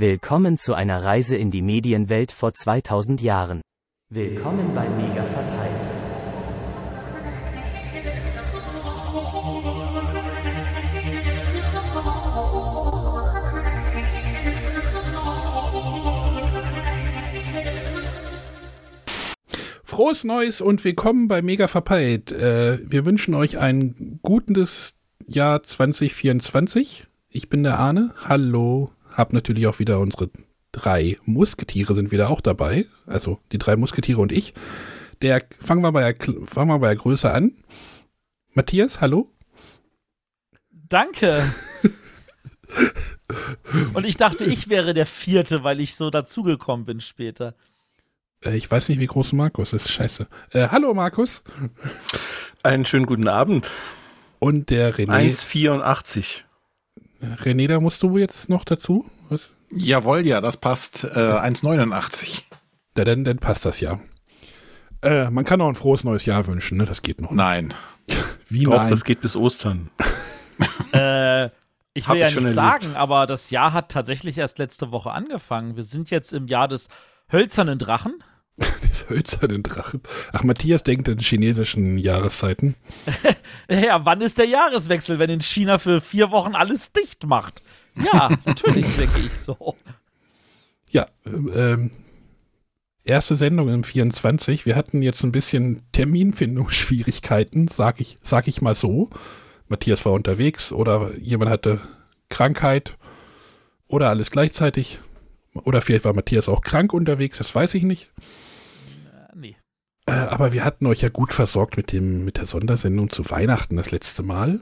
Willkommen zu einer Reise in die Medienwelt vor 2000 Jahren. Willkommen bei Mega Verpeilt. Frohes Neues und willkommen bei Mega Verpeilt. Äh, wir wünschen euch ein gutes Jahr 2024. Ich bin der Arne. Hallo. Hab natürlich auch wieder unsere drei Musketiere sind wieder auch dabei. Also die drei Musketiere und ich. Der fangen wir bei der, fangen wir bei der Größe an. Matthias, hallo. Danke. und ich dachte, ich wäre der vierte, weil ich so dazugekommen bin später. Äh, ich weiß nicht, wie groß Markus ist. Scheiße. Äh, hallo Markus. Einen schönen guten Abend. Und der René. 1,84. René, da musst du jetzt noch dazu? Was? Jawohl, ja, das passt. Äh, 1,89. Ja, dann, dann passt das ja. Äh, man kann auch ein frohes neues Jahr wünschen, ne? Das geht noch. Nein. Wie Doch, nein? das geht bis Ostern. äh, ich will Hab ja ich nicht sagen, aber das Jahr hat tatsächlich erst letzte Woche angefangen. Wir sind jetzt im Jahr des hölzernen Drachen. hölzernen Drachen. Ach, Matthias denkt in chinesischen Jahreszeiten. ja, wann ist der Jahreswechsel, wenn in China für vier Wochen alles dicht macht? Ja, natürlich denke ich so. Ja, ähm, erste Sendung im 24. Wir hatten jetzt ein bisschen Terminfindungsschwierigkeiten, sag ich, sag ich mal so. Matthias war unterwegs oder jemand hatte Krankheit oder alles gleichzeitig. Oder vielleicht war Matthias auch krank unterwegs, das weiß ich nicht. Äh, aber wir hatten euch ja gut versorgt mit, dem, mit der Sondersendung zu Weihnachten das letzte Mal.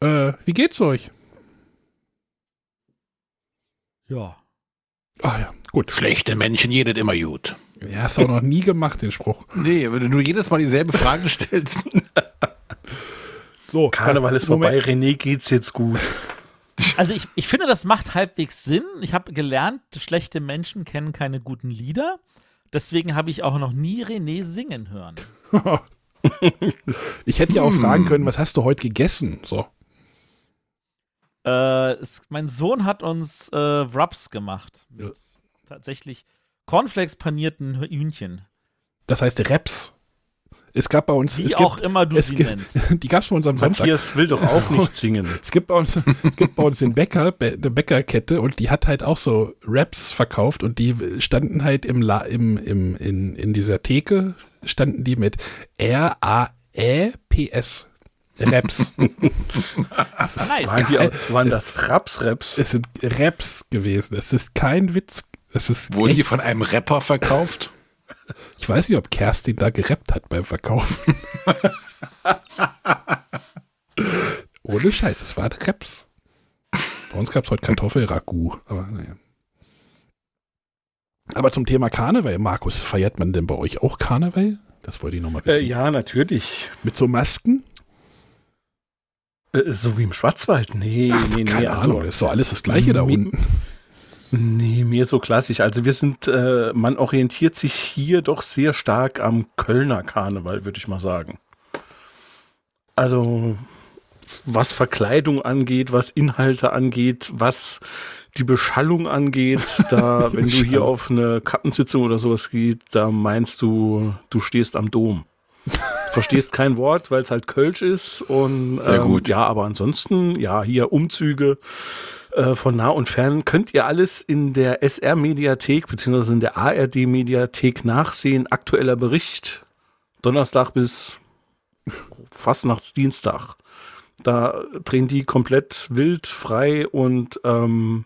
Äh, wie geht's euch? Ja. Ah ja, gut. Schlechte Menschen, jedes immer gut. Ja, hast du auch noch nie gemacht, den Spruch. Nee, wenn du nur jedes Mal dieselbe Frage stellst. so, Karneval ist Moment. vorbei, René geht's jetzt gut. Also ich, ich finde, das macht halbwegs Sinn. Ich habe gelernt, schlechte Menschen kennen keine guten Lieder. Deswegen habe ich auch noch nie René singen hören. ich hätte ja auch fragen können, was hast du heute gegessen? So. Äh, es, mein Sohn hat uns äh, Wraps gemacht. Ja. Tatsächlich Cornflakes panierten Hühnchen. Das heißt Raps. Es gab bei uns. Wie es auch gibt, immer du sie gibt, nennst. Die gab es bei uns am Sonntag. Matthias will doch auch nicht singen. es gibt bei uns, es gibt bei uns den Bäcker, eine Bäckerkette und die hat halt auch so Raps verkauft und die standen halt im, La, im, im in, in dieser Theke standen die mit R-A-E-P-S. Raps. das nice. waren, die, waren das Raps-Raps? Es sind Raps gewesen. Es ist kein Witz. Es ist Wurden die von einem Rapper verkauft? Ich weiß nicht, ob Kerstin da gerappt hat beim Verkaufen. Ohne Scheiß, es waren Raps. Bei uns gab es heute Kartoffelragout, aber naja. Aber zum Thema Karneval, Markus, feiert man denn bei euch auch Karneval? Das wollte ich nochmal wissen. Äh, ja, natürlich. Mit so Masken? Äh, so wie im Schwarzwald? Nee, Ach, nee, keine nee. Ahnung, also, ist so alles das Gleiche da unten. Nee, mir so klassisch. Also wir sind, äh, man orientiert sich hier doch sehr stark am Kölner Karneval, würde ich mal sagen. Also was Verkleidung angeht, was Inhalte angeht, was die Beschallung angeht, da, wenn du hier auf eine Kappensitzung oder sowas geht, da meinst du, du stehst am Dom. Verstehst kein Wort, weil es halt Kölsch ist und Sehr ähm, gut. ja, aber ansonsten, ja, hier Umzüge, äh, von nah und fern könnt ihr alles in der SR-Mediathek beziehungsweise in der ARD-Mediathek nachsehen. Aktueller Bericht Donnerstag bis Fastnachtsdienstag. Da drehen die komplett wild, frei und ähm,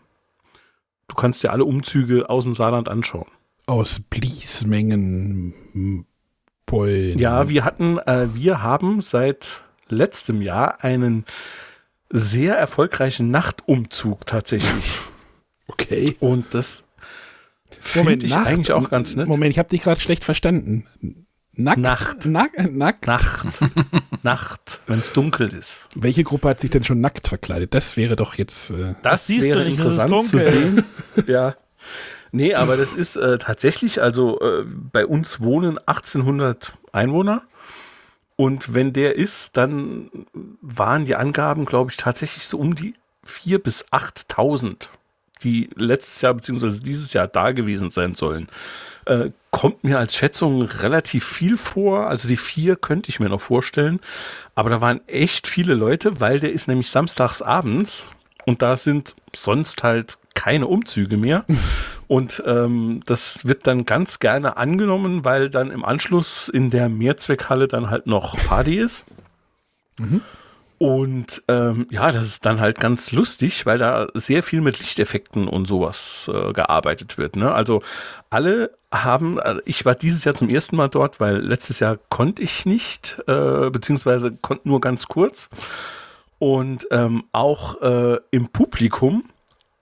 du kannst dir alle Umzüge aus dem Saarland anschauen. Aus Bliesmengen. Pollen. Ja, wir hatten, äh, wir haben seit letztem Jahr einen sehr erfolgreichen Nachtumzug tatsächlich. Okay. Und das finde ich Nacht, eigentlich auch ganz nett. Moment, ich habe dich gerade schlecht verstanden. Nackt? Nacht. Nack, nackt? Nacht. Nacht, wenn es dunkel ist. Welche Gruppe hat sich denn schon nackt verkleidet? Das wäre doch jetzt. Äh das, siehst du nicht, interessant das ist dunkel. zu sehen. ja. Nee, aber das ist äh, tatsächlich, also äh, bei uns wohnen 1800 Einwohner. Und wenn der ist, dann waren die Angaben, glaube ich, tatsächlich so um die 4.000 bis 8.000 die letztes Jahr bzw. dieses Jahr da gewesen sein sollen. Äh, kommt mir als Schätzung relativ viel vor. Also die vier könnte ich mir noch vorstellen. Aber da waren echt viele Leute, weil der ist nämlich samstags abends und da sind sonst halt keine Umzüge mehr. Und ähm, das wird dann ganz gerne angenommen, weil dann im Anschluss in der Mehrzweckhalle dann halt noch Party ist. Und ähm, ja, das ist dann halt ganz lustig, weil da sehr viel mit Lichteffekten und sowas äh, gearbeitet wird. Ne? Also alle haben, äh, ich war dieses Jahr zum ersten Mal dort, weil letztes Jahr konnte ich nicht, äh, beziehungsweise konnte nur ganz kurz. Und ähm, auch äh, im Publikum,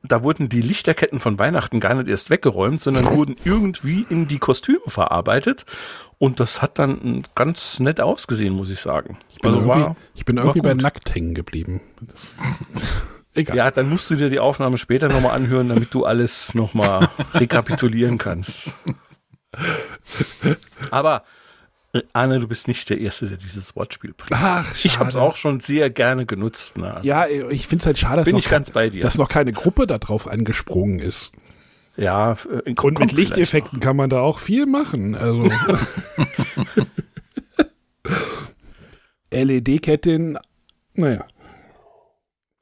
da wurden die Lichterketten von Weihnachten gar nicht erst weggeräumt, sondern wurden irgendwie in die Kostüme verarbeitet. Und das hat dann ganz nett ausgesehen, muss ich sagen. Ich bin Also irgendwie, war- ich bin irgendwie bei nackt hängen geblieben. Das, egal. Ja, dann musst du dir die Aufnahme später nochmal anhören, damit du alles nochmal rekapitulieren kannst. Aber Arne, du bist nicht der Erste, der dieses Wortspiel bringt. Ach, Ich habe es schade. auch schon sehr gerne genutzt. Na. Ja, ich finde es halt schade, dass Bin noch, ich ganz bei dir. dass noch keine Gruppe da drauf angesprungen ist. ja, äh, Und mit Lichteffekten kann man da auch viel machen. Also LED-Ketten, naja.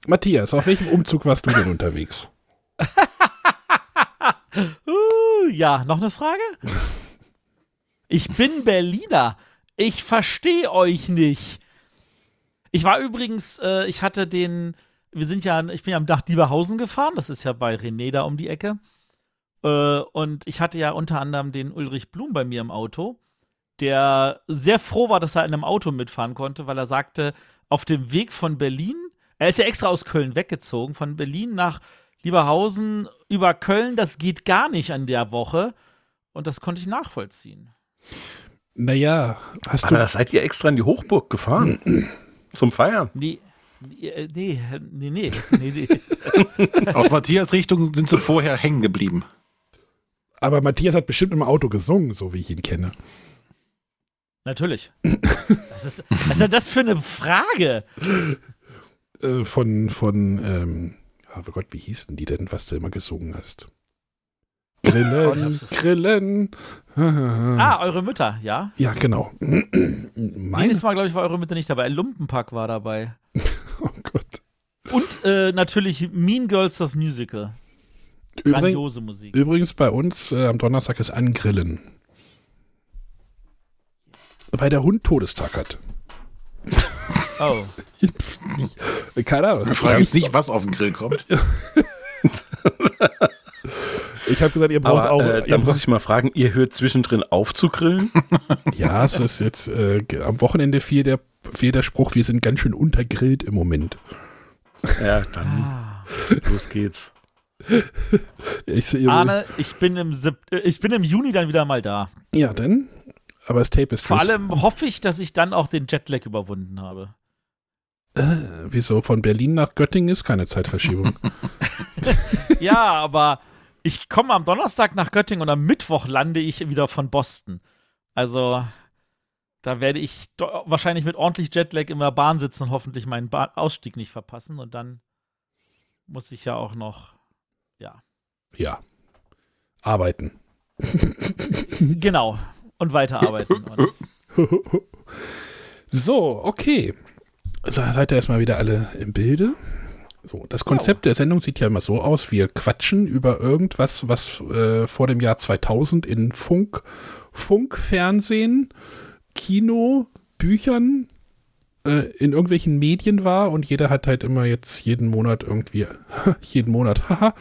Matthias, auf welchem Umzug warst du denn unterwegs? Uh, ja, noch eine Frage? Ich bin Berliner. Ich verstehe euch nicht. Ich war übrigens, äh, ich hatte den, wir sind ja, ich bin ja nach Dieberhausen gefahren, das ist ja bei René da um die Ecke. Äh, und ich hatte ja unter anderem den Ulrich Blum bei mir im Auto, der sehr froh war, dass er in einem Auto mitfahren konnte, weil er sagte, auf dem Weg von Berlin, er ist ja extra aus Köln weggezogen, von Berlin nach Lieberhausen über Köln, das geht gar nicht an der Woche. Und das konnte ich nachvollziehen. Naja, hast Aber du. da seid ihr extra in die Hochburg gefahren. zum Feiern. Nee, nee, äh, nee, nee, nee, nee, nee. Aus Matthias Richtung sind sie vorher hängen geblieben. Aber Matthias hat bestimmt im Auto gesungen, so wie ich ihn kenne. Natürlich. Was ist, was ist denn das für eine Frage? Äh, von, von, ähm, oh Gott, wie hießen die denn, was du immer gesungen hast? Oh, ich Grillen, hab's- Grillen. Ah, eure Mütter, ja. Ja, genau. Meine, Jedes Mal, glaube ich, war eure Mütter nicht dabei. Lumpenpack war dabei. oh Gott. Und äh, natürlich Mean Girls, das Musical. Übrig, Grandiose Musik. übrigens bei uns äh, am Donnerstag ist Angrillen. Weil der Hund Todestag hat. Oh. Keine Ahnung. Wir fragen uns nicht, was auf den Grill kommt. Ich habe gesagt, ihr braucht Aber auch. äh, dann muss ich mal fragen, ihr hört zwischendrin auf zu grillen? ja, es ist jetzt äh, am Wochenende fiel der, fiel der Spruch, wir sind ganz schön untergrillt im Moment. ja, dann Ah. los geht's. Ich, Arne, ich bin, im Sep äh, ich bin im Juni dann wieder mal da. Ja, denn. Aber das Tape ist Vor allem hoffe ich, dass ich dann auch den Jetlag überwunden habe. Äh, wieso? Von Berlin nach Göttingen ist keine Zeitverschiebung. Ja, aber ich komme am Donnerstag nach Göttingen und am Mittwoch lande ich wieder von Boston. Also, da werde ich wahrscheinlich mit ordentlich Jetlag in der Bahn sitzen und hoffentlich meinen ba Ausstieg nicht verpassen. Und dann muss ich ja auch noch, ja, ja. Arbeiten. genau, und weiterarbeiten. Und So, okay. Seid ihr erstmal wieder alle im Bilde? So, das Konzept der Sendung sieht ja immer so aus, wir quatschen über irgendwas, was äh, vor dem Jahr 2000 in Funk, Funk, Fernsehen, Kino, Büchern, äh, in irgendwelchen Medien war und jeder hat halt immer jetzt jeden Monat irgendwie, jeden Monat, haha.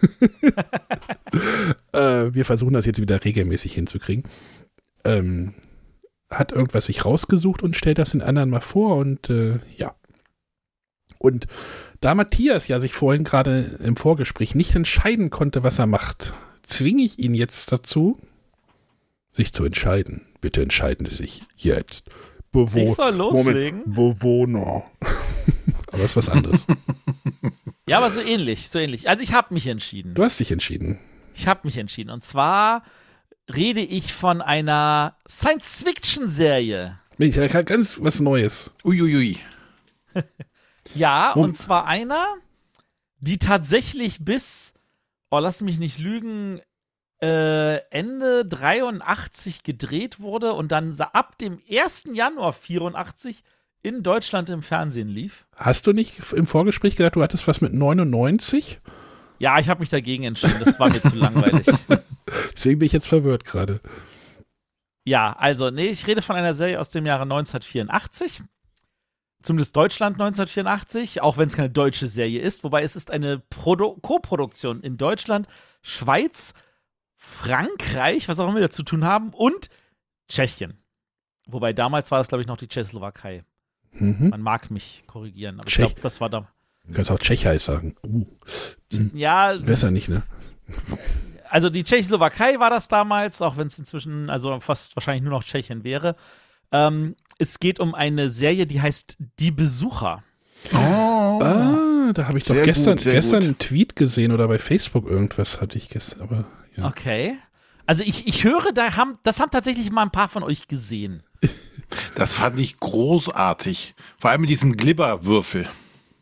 äh, wir versuchen das jetzt wieder regelmäßig hinzukriegen. Ähm, hat irgendwas sich rausgesucht und stellt das den anderen mal vor und äh, ja. Und da Matthias ja sich vorhin gerade im Vorgespräch nicht entscheiden konnte, was er macht, zwinge ich ihn jetzt dazu, sich zu entscheiden. Bitte entscheiden Sie sich jetzt. Bewo ich soll loslegen. Moment, Bewohner. Aber das ist was anderes. Ja, aber so ähnlich, so ähnlich. Also ich habe mich entschieden. Du hast dich entschieden. Ich habe mich entschieden. Und zwar rede ich von einer Science-Fiction-Serie. Ich habe ganz was Neues. Uiuiui. Ja, Oh. und zwar einer, die tatsächlich bis, oh, lass mich nicht lügen, äh, Ende 83 gedreht wurde und dann ab dem 1. Januar 84 in Deutschland im Fernsehen lief. Hast du nicht im Vorgespräch gesagt, du hattest was mit 99? Ja, ich habe mich dagegen entschieden, das war mir zu langweilig. Deswegen bin ich jetzt verwirrt gerade. Ja, also, nee, ich rede von einer Serie aus dem Jahre 1984. Zumindest Deutschland 1984, auch wenn es keine deutsche Serie ist. Wobei es ist eine Produ Co-Produktion in Deutschland, Schweiz, Frankreich, was auch immer wir zu tun haben, und Tschechien. Wobei damals war das, glaube ich, noch die Tschechoslowakei. Mhm. Man mag mich korrigieren, aber ich Tschech- glaube, das war da. Du kannst auch Tschechei sagen. Uh, Ja, besser nicht, ne? also die Tschechoslowakei war das damals, auch wenn es inzwischen, also fast wahrscheinlich nur noch Tschechien wäre. Ähm, es geht um eine Serie, die heißt Die Besucher. Oh. Ah, da habe ich doch Sehr gestern, gut, gestern gut. einen Tweet gesehen oder bei Facebook irgendwas hatte ich gestern, aber ja. Okay. Also ich, ich höre, da haben, das haben tatsächlich mal ein paar von euch gesehen. Das fand ich großartig. Vor allem mit diesem Glibberwürfel.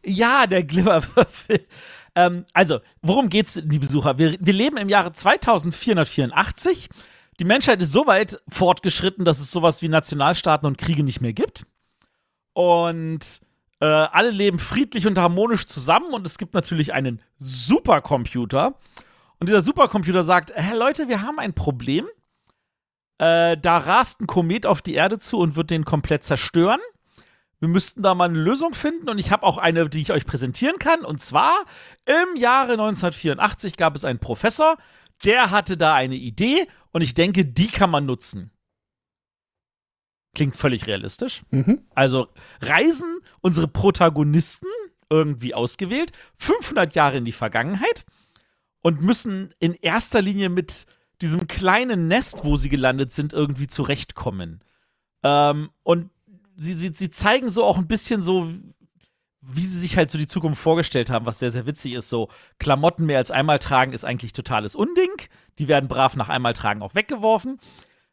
Ja, der Glimmerwürfel. ähm, also, worum geht's, die Besucher? Wir, wir leben im Jahre 2484. Die Menschheit ist so weit fortgeschritten, dass es sowas wie Nationalstaaten und Kriege nicht mehr gibt. Und äh, alle leben friedlich und harmonisch zusammen und es gibt natürlich einen Supercomputer. Und dieser Supercomputer sagt: Hey Leute, wir haben ein Problem. Äh, da rast ein Komet auf die Erde zu und wird den komplett zerstören. Wir müssten da mal eine Lösung finden und ich habe auch eine, die ich euch präsentieren kann. Und zwar im Jahre 1984 gab es einen Professor, der hatte da eine Idee und ich denke, die kann man nutzen. Klingt völlig realistisch. Mhm. Also reisen unsere Protagonisten irgendwie ausgewählt 500 Jahre in die Vergangenheit und müssen in erster Linie mit diesem kleinen Nest, wo sie gelandet sind, irgendwie zurechtkommen. Ähm, und sie, sie, sie zeigen so auch ein bisschen so, wie sie sich halt so die Zukunft vorgestellt haben, was sehr, sehr witzig ist. So, Klamotten mehr als einmal tragen ist eigentlich totales Unding. Die werden brav nach einmal tragen auch weggeworfen.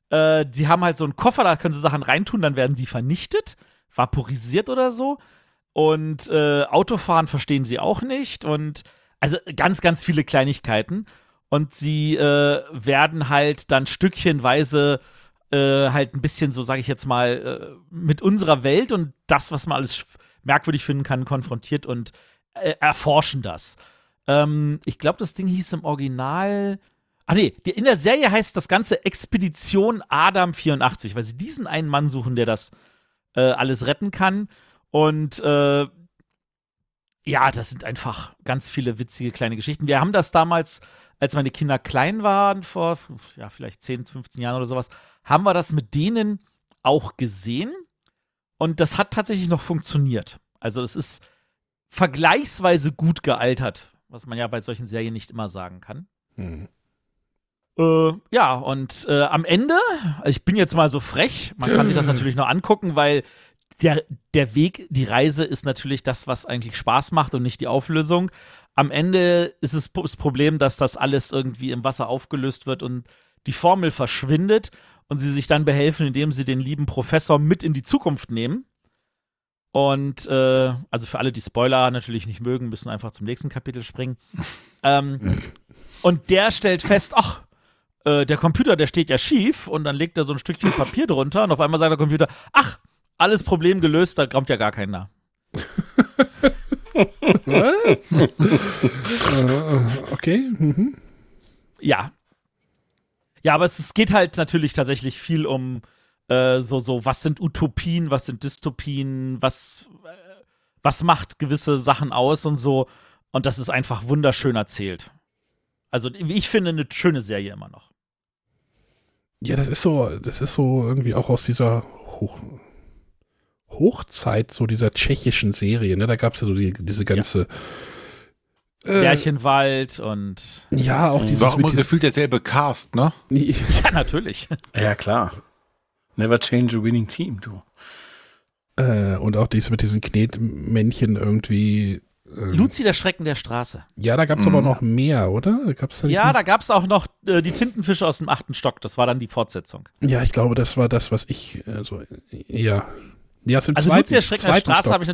Äh, die haben halt so einen Koffer, da können sie Sachen reintun, dann werden die vernichtet, vaporisiert oder so. Und äh, Autofahren verstehen sie auch nicht. Und also ganz, ganz viele Kleinigkeiten. Und sie äh, werden halt dann stückchenweise äh, halt ein bisschen, so sage ich jetzt mal, äh, mit unserer Welt und das, was man alles merkwürdig finden kann, konfrontiert und äh, erforschen das. Ähm, ich glaube, das Ding hieß im Original. Ah nee, in der Serie heißt das Ganze Expedition Adam 84, weil sie diesen einen Mann suchen, der das äh, alles retten kann. Und äh, ja, das sind einfach ganz viele witzige kleine Geschichten. Wir haben das damals, als meine Kinder klein waren, vor ja, vielleicht 10, 15 Jahren oder sowas, haben wir das mit denen auch gesehen. Und das hat tatsächlich noch funktioniert. Also, es ist vergleichsweise gut gealtert, was man ja bei solchen Serien nicht immer sagen kann. Mhm. Äh, ja, und äh, am Ende, ich bin jetzt mal so frech, man kann sich das natürlich nur angucken, weil der, der Weg, die Reise ist natürlich das, was eigentlich Spaß macht und nicht die Auflösung. Am Ende ist es das Problem, dass das alles irgendwie im Wasser aufgelöst wird und die Formel verschwindet und sie sich dann behelfen, indem sie den lieben Professor mit in die Zukunft nehmen. Und äh, also für alle, die Spoiler natürlich nicht mögen, müssen einfach zum nächsten Kapitel springen. ähm, und der stellt fest, ach, äh, der Computer, der steht ja schief und dann legt er so ein Stückchen Papier drunter und auf einmal sagt der Computer, ach, alles Problem gelöst, da kommt ja gar keiner. Was? äh, okay. Mhm. Ja. Ja, aber es, es geht halt natürlich tatsächlich viel um äh, so, so, was sind Utopien, was sind Dystopien, was, äh, was macht gewisse Sachen aus und so. Und das ist einfach wunderschön erzählt. Also, ich finde eine schöne Serie immer noch. Ja, das ist so, das ist so irgendwie auch aus dieser Hoch, Hochzeit so dieser tschechischen Serie, ne? Da gab es ja so die, diese ganze äh, Märchenwald und. Ja, auch dieses War auch mit immer diesem, gefühlt derselbe Cast, ne? Ja, natürlich. Ja, klar. Never change a winning team, du. äh, und auch dieses mit diesen Knetmännchen irgendwie. ähm, Luzi, der Schrecken der Straße. Ja, da gab es aber noch mehr, oder? Da gab's da nicht Ja, da gab es auch noch äh, die Tintenfische aus dem achten Stock. Das war dann die Fortsetzung. ja, ich glaube, das war das, was ich äh, so ja. Ja, aus dem Also zweiten, Luzi, der Schrecken der Straße habe ich.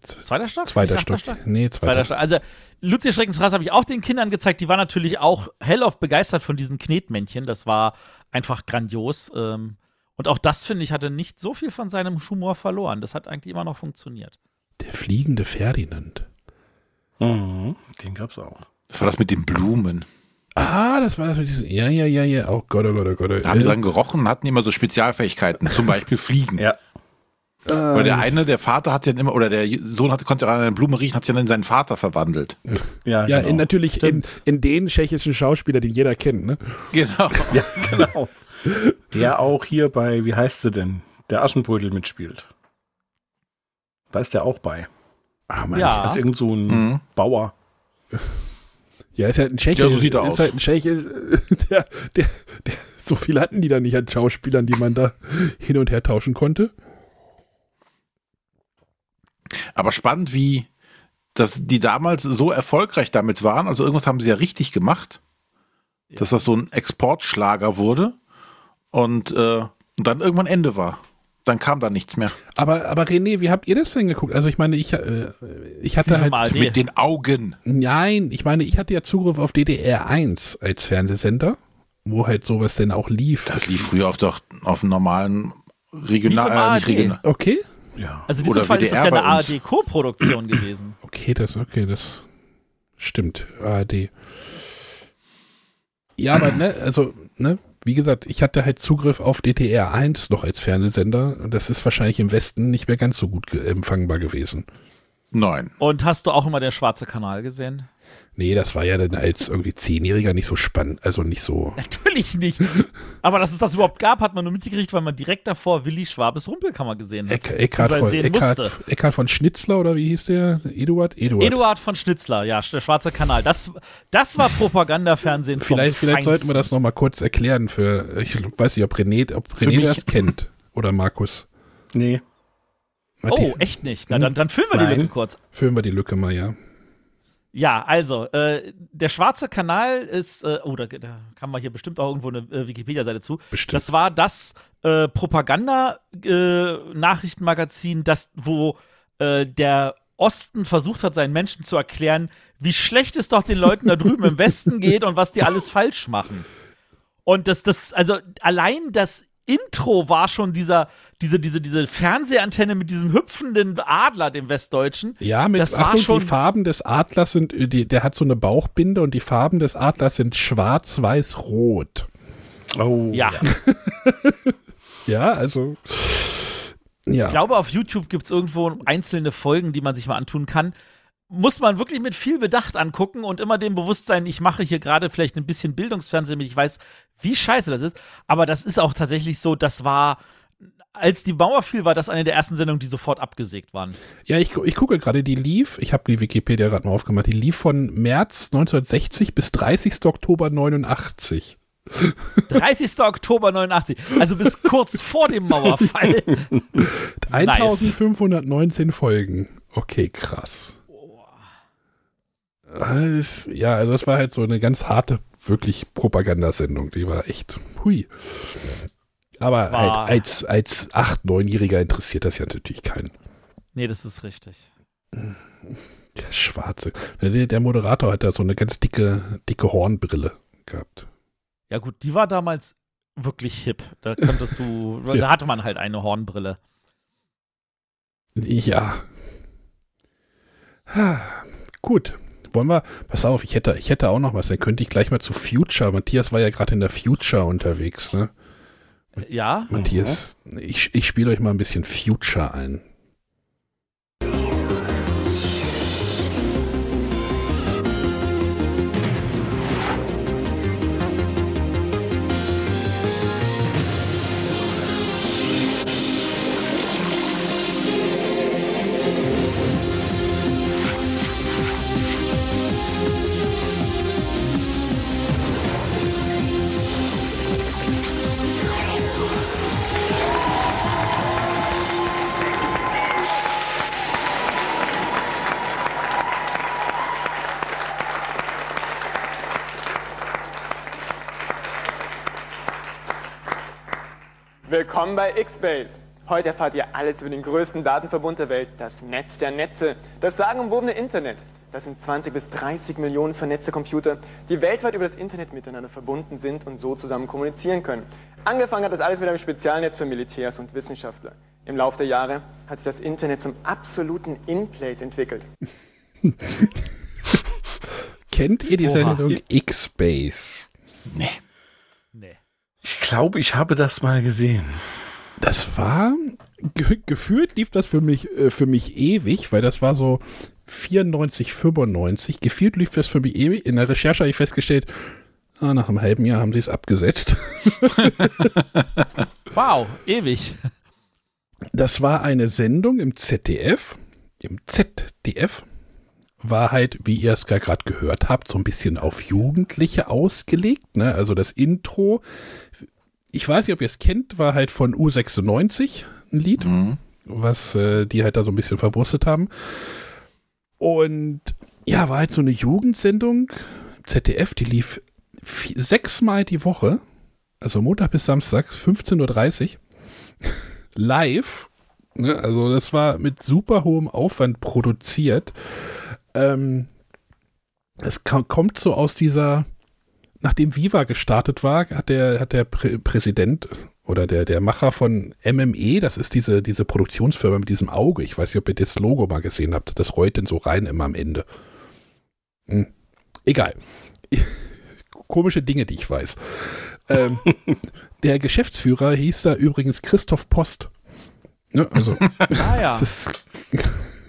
Zweiter Stock? Zweiter achter Stock. Nee, zweiter. Zweiter Stock. Also, Lucia Schreckenstraße habe ich auch den Kindern gezeigt. Die waren natürlich auch hellauf begeistert von diesen Knetmännchen. Das war einfach grandios. Ähm, und auch das, finde ich, hatte nicht so viel von seinem Humor verloren. Das hat eigentlich immer noch funktioniert. Der fliegende Ferdinand. Mhm, den gab's auch. Das war das mit den Blumen. Ah, das war das mit diesem. Ja, ja, ja, ja. Oh Gott, oh Gott, oh Gott. Da haben die Äh, dran gerochen und hatten immer so Spezialfähigkeiten, zum Beispiel Fliegen. Ja. Weil der eine, der Vater hat ja immer, oder der Sohn hatte, konnte an einer Blume riechen, hat sich dann in seinen Vater verwandelt. Ja, ja, genau. in, natürlich in, in den tschechischen Schauspieler, den jeder kennt, ne? Genau. ja, genau. Der auch hier bei, wie heißt sie denn? Der Aschenbrödel mitspielt. Da ist der auch bei. Ah, Mann. Ja. Als irgend so ein Mhm. Bauer. Ja, ist halt ein Tscheche. Ja, so sieht er ist aus. halt ein Tscheche, der, der, der, so viel hatten die da nicht an Schauspielern, die man da hin und her tauschen konnte. Aber spannend, wie dass die damals so erfolgreich damit waren. Also irgendwas haben sie ja richtig gemacht, dass das so ein Exportschlager wurde und, äh, und dann irgendwann Ende war. Dann kam da nichts mehr. Aber, aber René, wie habt ihr das denn geguckt? Also ich meine, ich, äh, ich hatte halt. Mit den Augen. nein, ich meine, ich hatte ja Zugriff auf DDR 1 als Fernsehsender, wo halt sowas denn auch lief. Das lief früher auf, doch, auf dem normalen Regional, äh, regional. Okay, Ja. Also in diesem Oder Fall ist das WDR ja eine. ARD-Co-Produktion gewesen. okay, das, okay, das stimmt, ARD. Ja, aber ne, also, ne, wie gesagt, ich hatte halt Zugriff auf DDR 1 noch als Fernsehsender. Das ist wahrscheinlich im Westen nicht mehr ganz so gut empfangbar gewesen. Nein. Und hast du auch immer der schwarze Kanal gesehen? Nee, das war ja dann als irgendwie Zehnjähriger nicht so spannend, also nicht so. Natürlich nicht. Aber dass es das überhaupt gab, hat man nur mitgekriegt, weil man direkt davor Willi Schwabes Rumpelkammer gesehen hat. Eck, Eckhard, beziehungsweise von, sehen Eckhard, musste. Eckhard von Schnitzler oder wie hieß der? Eduard? Eduard. Eduard von Schnitzler, ja, der schwarze Kanal. Das, das war Propagandafernsehen vom Vielleicht, vielleicht sollten wir das nochmal kurz erklären für, ich weiß nicht, ob René, ob René das kennt oder Markus. Nee. Oh, echt nicht. Na, dann, dann füllen wir die Nein. Lücke kurz. Füllen wir die Lücke mal, ja. Ja, also, äh, der schwarze Kanal ist, äh, oh, da, da kann man hier bestimmt auch irgendwo eine äh, Wikipedia-Seite zu. Bestimmt. Das war das äh, Propaganda-Nachrichtenmagazin, das, wo äh, der Osten versucht hat, seinen Menschen zu erklären, wie schlecht es doch den Leuten da drüben im Westen geht und was die alles falsch machen. Und das, das, also allein das Intro war schon dieser, diese, diese, diese Fernsehantenne mit diesem hüpfenden Adler, dem Westdeutschen. Ja, mit Das war Achtung, schon- die Farben des Adlers sind, äh, die, der hat so eine Bauchbinde und die Farben des Adlers sind schwarz, weiß, rot. Oh. Ja. Ja, also. Ja. Ich glaube, auf YouTube gibt es irgendwo einzelne Folgen, die man sich mal antun kann. Muss man wirklich mit viel Bedacht angucken und immer dem Bewusstsein, ich mache hier gerade vielleicht ein bisschen Bildungsfernsehen, damit ich weiß, wie scheiße das ist. Aber das ist auch tatsächlich so, das war, als die Mauer fiel, war das eine der ersten Sendungen, die sofort abgesägt waren. Ja, ich, ich gucke gerade, die lief, ich habe die Wikipedia gerade mal aufgemacht, die lief von März 1960 bis 30. Oktober 89. 30. Oktober 89, also bis kurz vor dem Mauerfall. 1519 Folgen. Okay, krass. Ja, also das war halt so eine ganz harte, wirklich Propagandasendung. Die war echt hui. Aber halt als, als 8-, 9-Jähriger interessiert das ja natürlich keinen. Nee, das ist richtig. Der Schwarze. Der, der Moderator hat da so eine ganz dicke, dicke Hornbrille gehabt. Ja, gut, die war damals wirklich hip. Da konntest du, Ja. da hatte man halt eine Hornbrille. Ja. Ha, Gut. Wollen wir, pass auf, ich hätte, ich hätte auch noch was, dann könnte ich gleich mal zu Future. Matthias war ja gerade in der Future unterwegs, ne? Ja, Matthias, ich, ich spiele euch mal ein bisschen Future ein. Willkommen bei X-Base. Heute erfahrt ihr alles über den größten Datenverbund der Welt, das Netz der Netze, das sagenumwobene Internet. Das sind 20 bis 30 Millionen vernetzte Computer, die weltweit über das Internet miteinander verbunden sind und so zusammen kommunizieren können. Angefangen hat das alles mit einem Spezialnetz für Militärs und Wissenschaftler. Im Laufe der Jahre hat sich das Internet zum absoluten In-Place entwickelt. Kennt ihr die Oha. Sendung X-Base? Nee. Ich glaube, ich habe das mal gesehen. Das war, ge gefühlt lief das für mich, äh, für mich ewig, weil das war so 94, 95. Gefühlt lief das für mich ewig. In der Recherche habe ich festgestellt, ah, nach einem halben Jahr haben sie es abgesetzt. Wow, ewig. Das war eine Sendung im ZDF. Im ZDF war halt, wie ihr es gerade gehört habt, so ein bisschen auf Jugendliche ausgelegt. Ne? Also das Intro, ich weiß nicht, ob ihr es kennt, war halt von U96 ein Lied, was äh, die halt da so ein bisschen verwurstet haben. Und ja, war halt so eine Jugendsendung, ZDF, die lief sechsmal die Woche, also Montag bis Samstag, 15.30 Uhr, live. Ne? Also das war mit super hohem Aufwand produziert. Ähm, es kommt so aus dieser, nachdem Viva gestartet war, hat der, hat der Prä Präsident oder der, der Macher von MME, das ist diese, diese Produktionsfirma mit diesem Auge, ich weiß nicht, ob ihr das Logo mal gesehen habt, das rollt denn so rein immer am Ende. Hm. Egal. Komische Dinge, die ich weiß. Ähm, der Geschäftsführer hieß da übrigens Christoph Post. Ne, also, Ah ja. das ist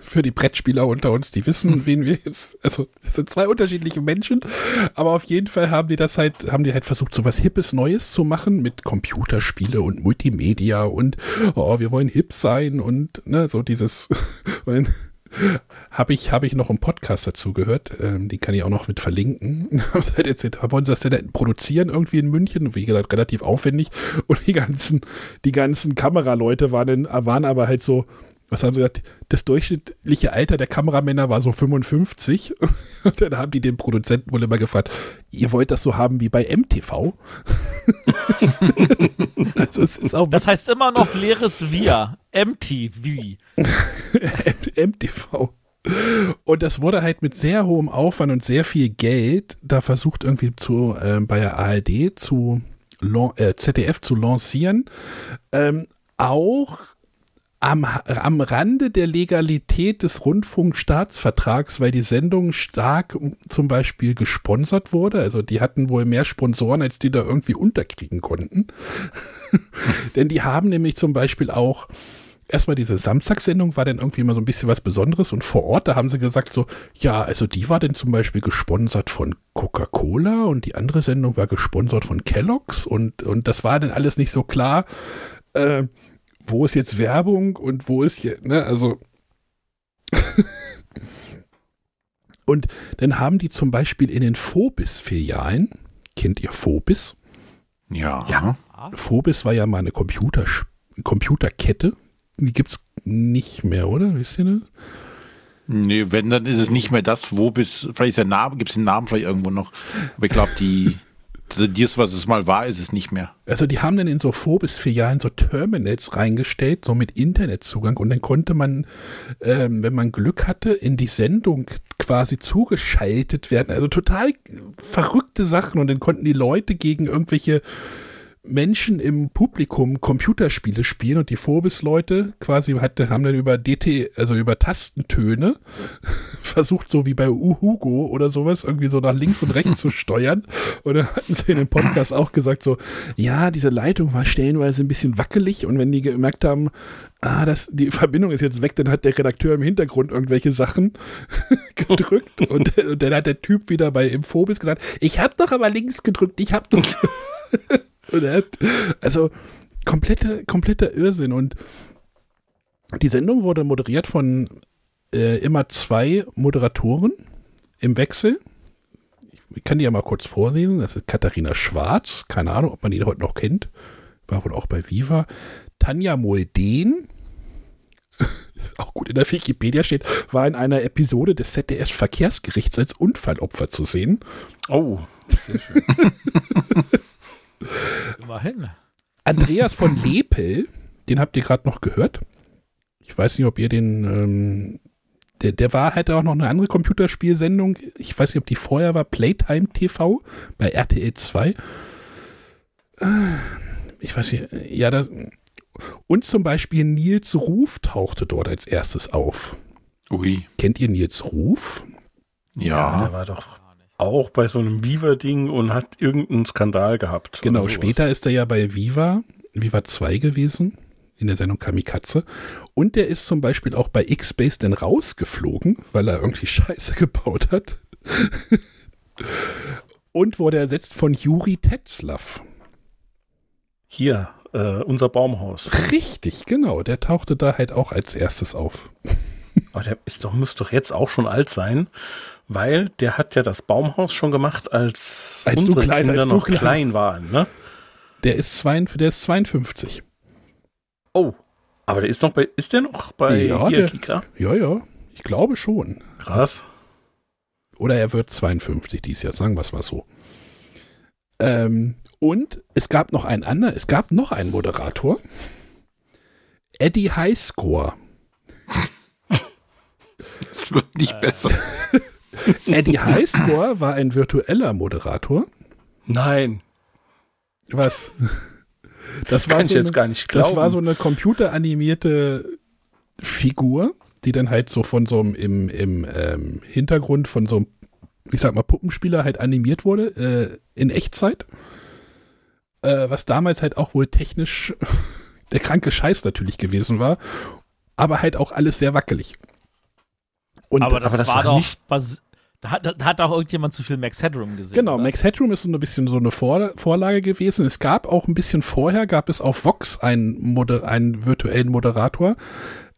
für die Brettspieler unter uns, die wissen, wen wir jetzt, also, das sind zwei unterschiedliche Menschen, aber auf jeden Fall haben die das halt, haben die halt versucht, so was Hippes Neues zu machen mit Computerspiele und Multimedia und, oh, wir wollen hip sein und, ne, so dieses, und habe ich, habe ich noch einen Podcast dazu gehört, ähm, den kann ich auch noch mit verlinken. Halt erzählt, wollen sie das denn produzieren irgendwie in München? Wie gesagt, relativ aufwendig. Und die ganzen, die ganzen Kameraleute waren, dann, waren aber halt so, was haben sie gesagt? Das durchschnittliche Alter der Kameramänner war so 55. Und dann haben die den Produzenten wohl immer gefragt, ihr wollt das so haben wie bei MTV? also es ist auch Das heißt immer noch leeres Wir. MTV. MTV. Und das wurde halt mit sehr hohem Aufwand und sehr viel Geld da versucht irgendwie zu ähm, bei der ARD zu äh, ZDF zu lancieren. Ähm, auch am, am Rande der Legalität des Rundfunkstaatsvertrags, weil die Sendung stark zum Beispiel gesponsert wurde. Also die hatten wohl mehr Sponsoren, als die da irgendwie unterkriegen konnten. Denn die haben nämlich zum Beispiel auch erstmal diese Samstagssendung war dann irgendwie immer so ein bisschen was Besonderes und vor Ort, da haben sie gesagt so, ja, also die war dann zum Beispiel gesponsert von Coca-Cola und die andere Sendung war gesponsert von Kellogg's und, und das war dann alles nicht so klar, äh, wo ist jetzt Werbung und wo ist hier, ne, also und dann haben die zum Beispiel in den Phobis-Filialen, kennt ihr Phobis? Ja. Ja. Phobis war ja mal eine Computer, Computerkette. Die gibt es nicht mehr, oder? Wisst ihr das? Nee, wenn, dann ist es nicht mehr das, wo bis, vielleicht ist der Name, gibt es den Namen vielleicht irgendwo noch. Aber ich glaube, die, ist, was es mal war, ist es nicht mehr. Also die haben dann in so Phobis-Filialen so Terminals reingestellt, so mit Internetzugang und dann konnte man, ähm, wenn man Glück hatte, in die Sendung quasi zugeschaltet werden. Also total verrückte Sachen und dann konnten die Leute gegen irgendwelche Menschen im Publikum Computerspiele spielen und die Phobis-Leute quasi hatte, haben dann über DT, also über Tastentöne versucht, so wie bei Uhugo oder sowas, irgendwie so nach links und rechts zu steuern. Und dann hatten sie in dem Podcast auch gesagt, so, ja, diese Leitung war stellenweise ein bisschen wackelig und wenn die gemerkt haben, ah, das, die Verbindung ist jetzt weg, dann hat der Redakteur im Hintergrund irgendwelche Sachen gedrückt und, und dann hat der Typ wieder bei Phobis gesagt, ich hab doch aber links gedrückt, ich hab doch. also komplette, kompletter Irrsinn und die Sendung wurde moderiert von äh, immer zwei Moderatoren im Wechsel. Ich kann die ja mal kurz vorlesen. Das ist Katharina Schwarz. Keine Ahnung, ob man die heute noch kennt. War wohl auch bei Viva. Tanja Molden. Auch gut in der Wikipedia steht, war in einer Episode des ZDS Verkehrsgerichts als Unfallopfer zu sehen. Oh. Immerhin. Andreas von Lepel, den habt ihr gerade noch gehört. Ich weiß nicht, ob ihr den, ähm, der, der war, hatte auch noch eine andere Computerspielsendung. Ich weiß nicht, ob die vorher war, Playtime TV bei RTL 2. Äh, Ich weiß nicht, ja, da, und zum Beispiel Nils Ruf tauchte dort als erstes auf. Ui. Kennt ihr Nils Ruf? Ja. der war doch auch bei so einem Viva-Ding und hat irgendeinen Skandal gehabt. Genau, später ist er ja bei Viva, Viva 2 gewesen, in der Sendung Kamikaze. Und der ist zum Beispiel auch bei X-Base dann rausgeflogen, weil er irgendwie Scheiße gebaut hat. Und wurde ersetzt von Juri Tetzlaff. Hier, äh, unser Baumhaus. Richtig, genau. Der tauchte da halt auch als erstes auf. Aber der ist doch, muss doch jetzt auch schon alt sein, weil der hat ja das Baumhaus schon gemacht, als, Als du unsere klein- Kinder als du noch klein- klein waren. Ne? Der ist, zwei, der ist 52. Oh, aber der ist noch bei, ist der noch bei Ja, hier, der- Kika? Ja, ja, ich glaube schon. Krass. Oder er wird 52 dieses Jahr, sagen wir es mal so. Ähm, und es gab noch einen anderen, es gab noch einen Moderator. Eddie Highscore. Es wird nicht besser. Eddie Highscore war ein virtueller Moderator. Nein, Was? Das war, kann ich so jetzt eine, gar nicht glauben. das war so eine computeranimierte Figur, die dann halt so von so einem im, im ähm, Hintergrund von so einem, ich sag mal, Puppenspieler halt animiert wurde, äh, in Echtzeit. Äh, was damals halt auch wohl technisch der kranke Scheiß natürlich gewesen war, aber halt auch alles sehr wackelig. Und aber das, aber das war, war doch. nicht- Was, da, hat, da hat auch irgendjemand zu viel Max Headroom gesehen. Genau, oder? Max Headroom ist so ein bisschen so eine Vor Vorlage gewesen. Es gab auch ein bisschen vorher, gab es auf Vox einen, Moder einen virtuellen Moderator.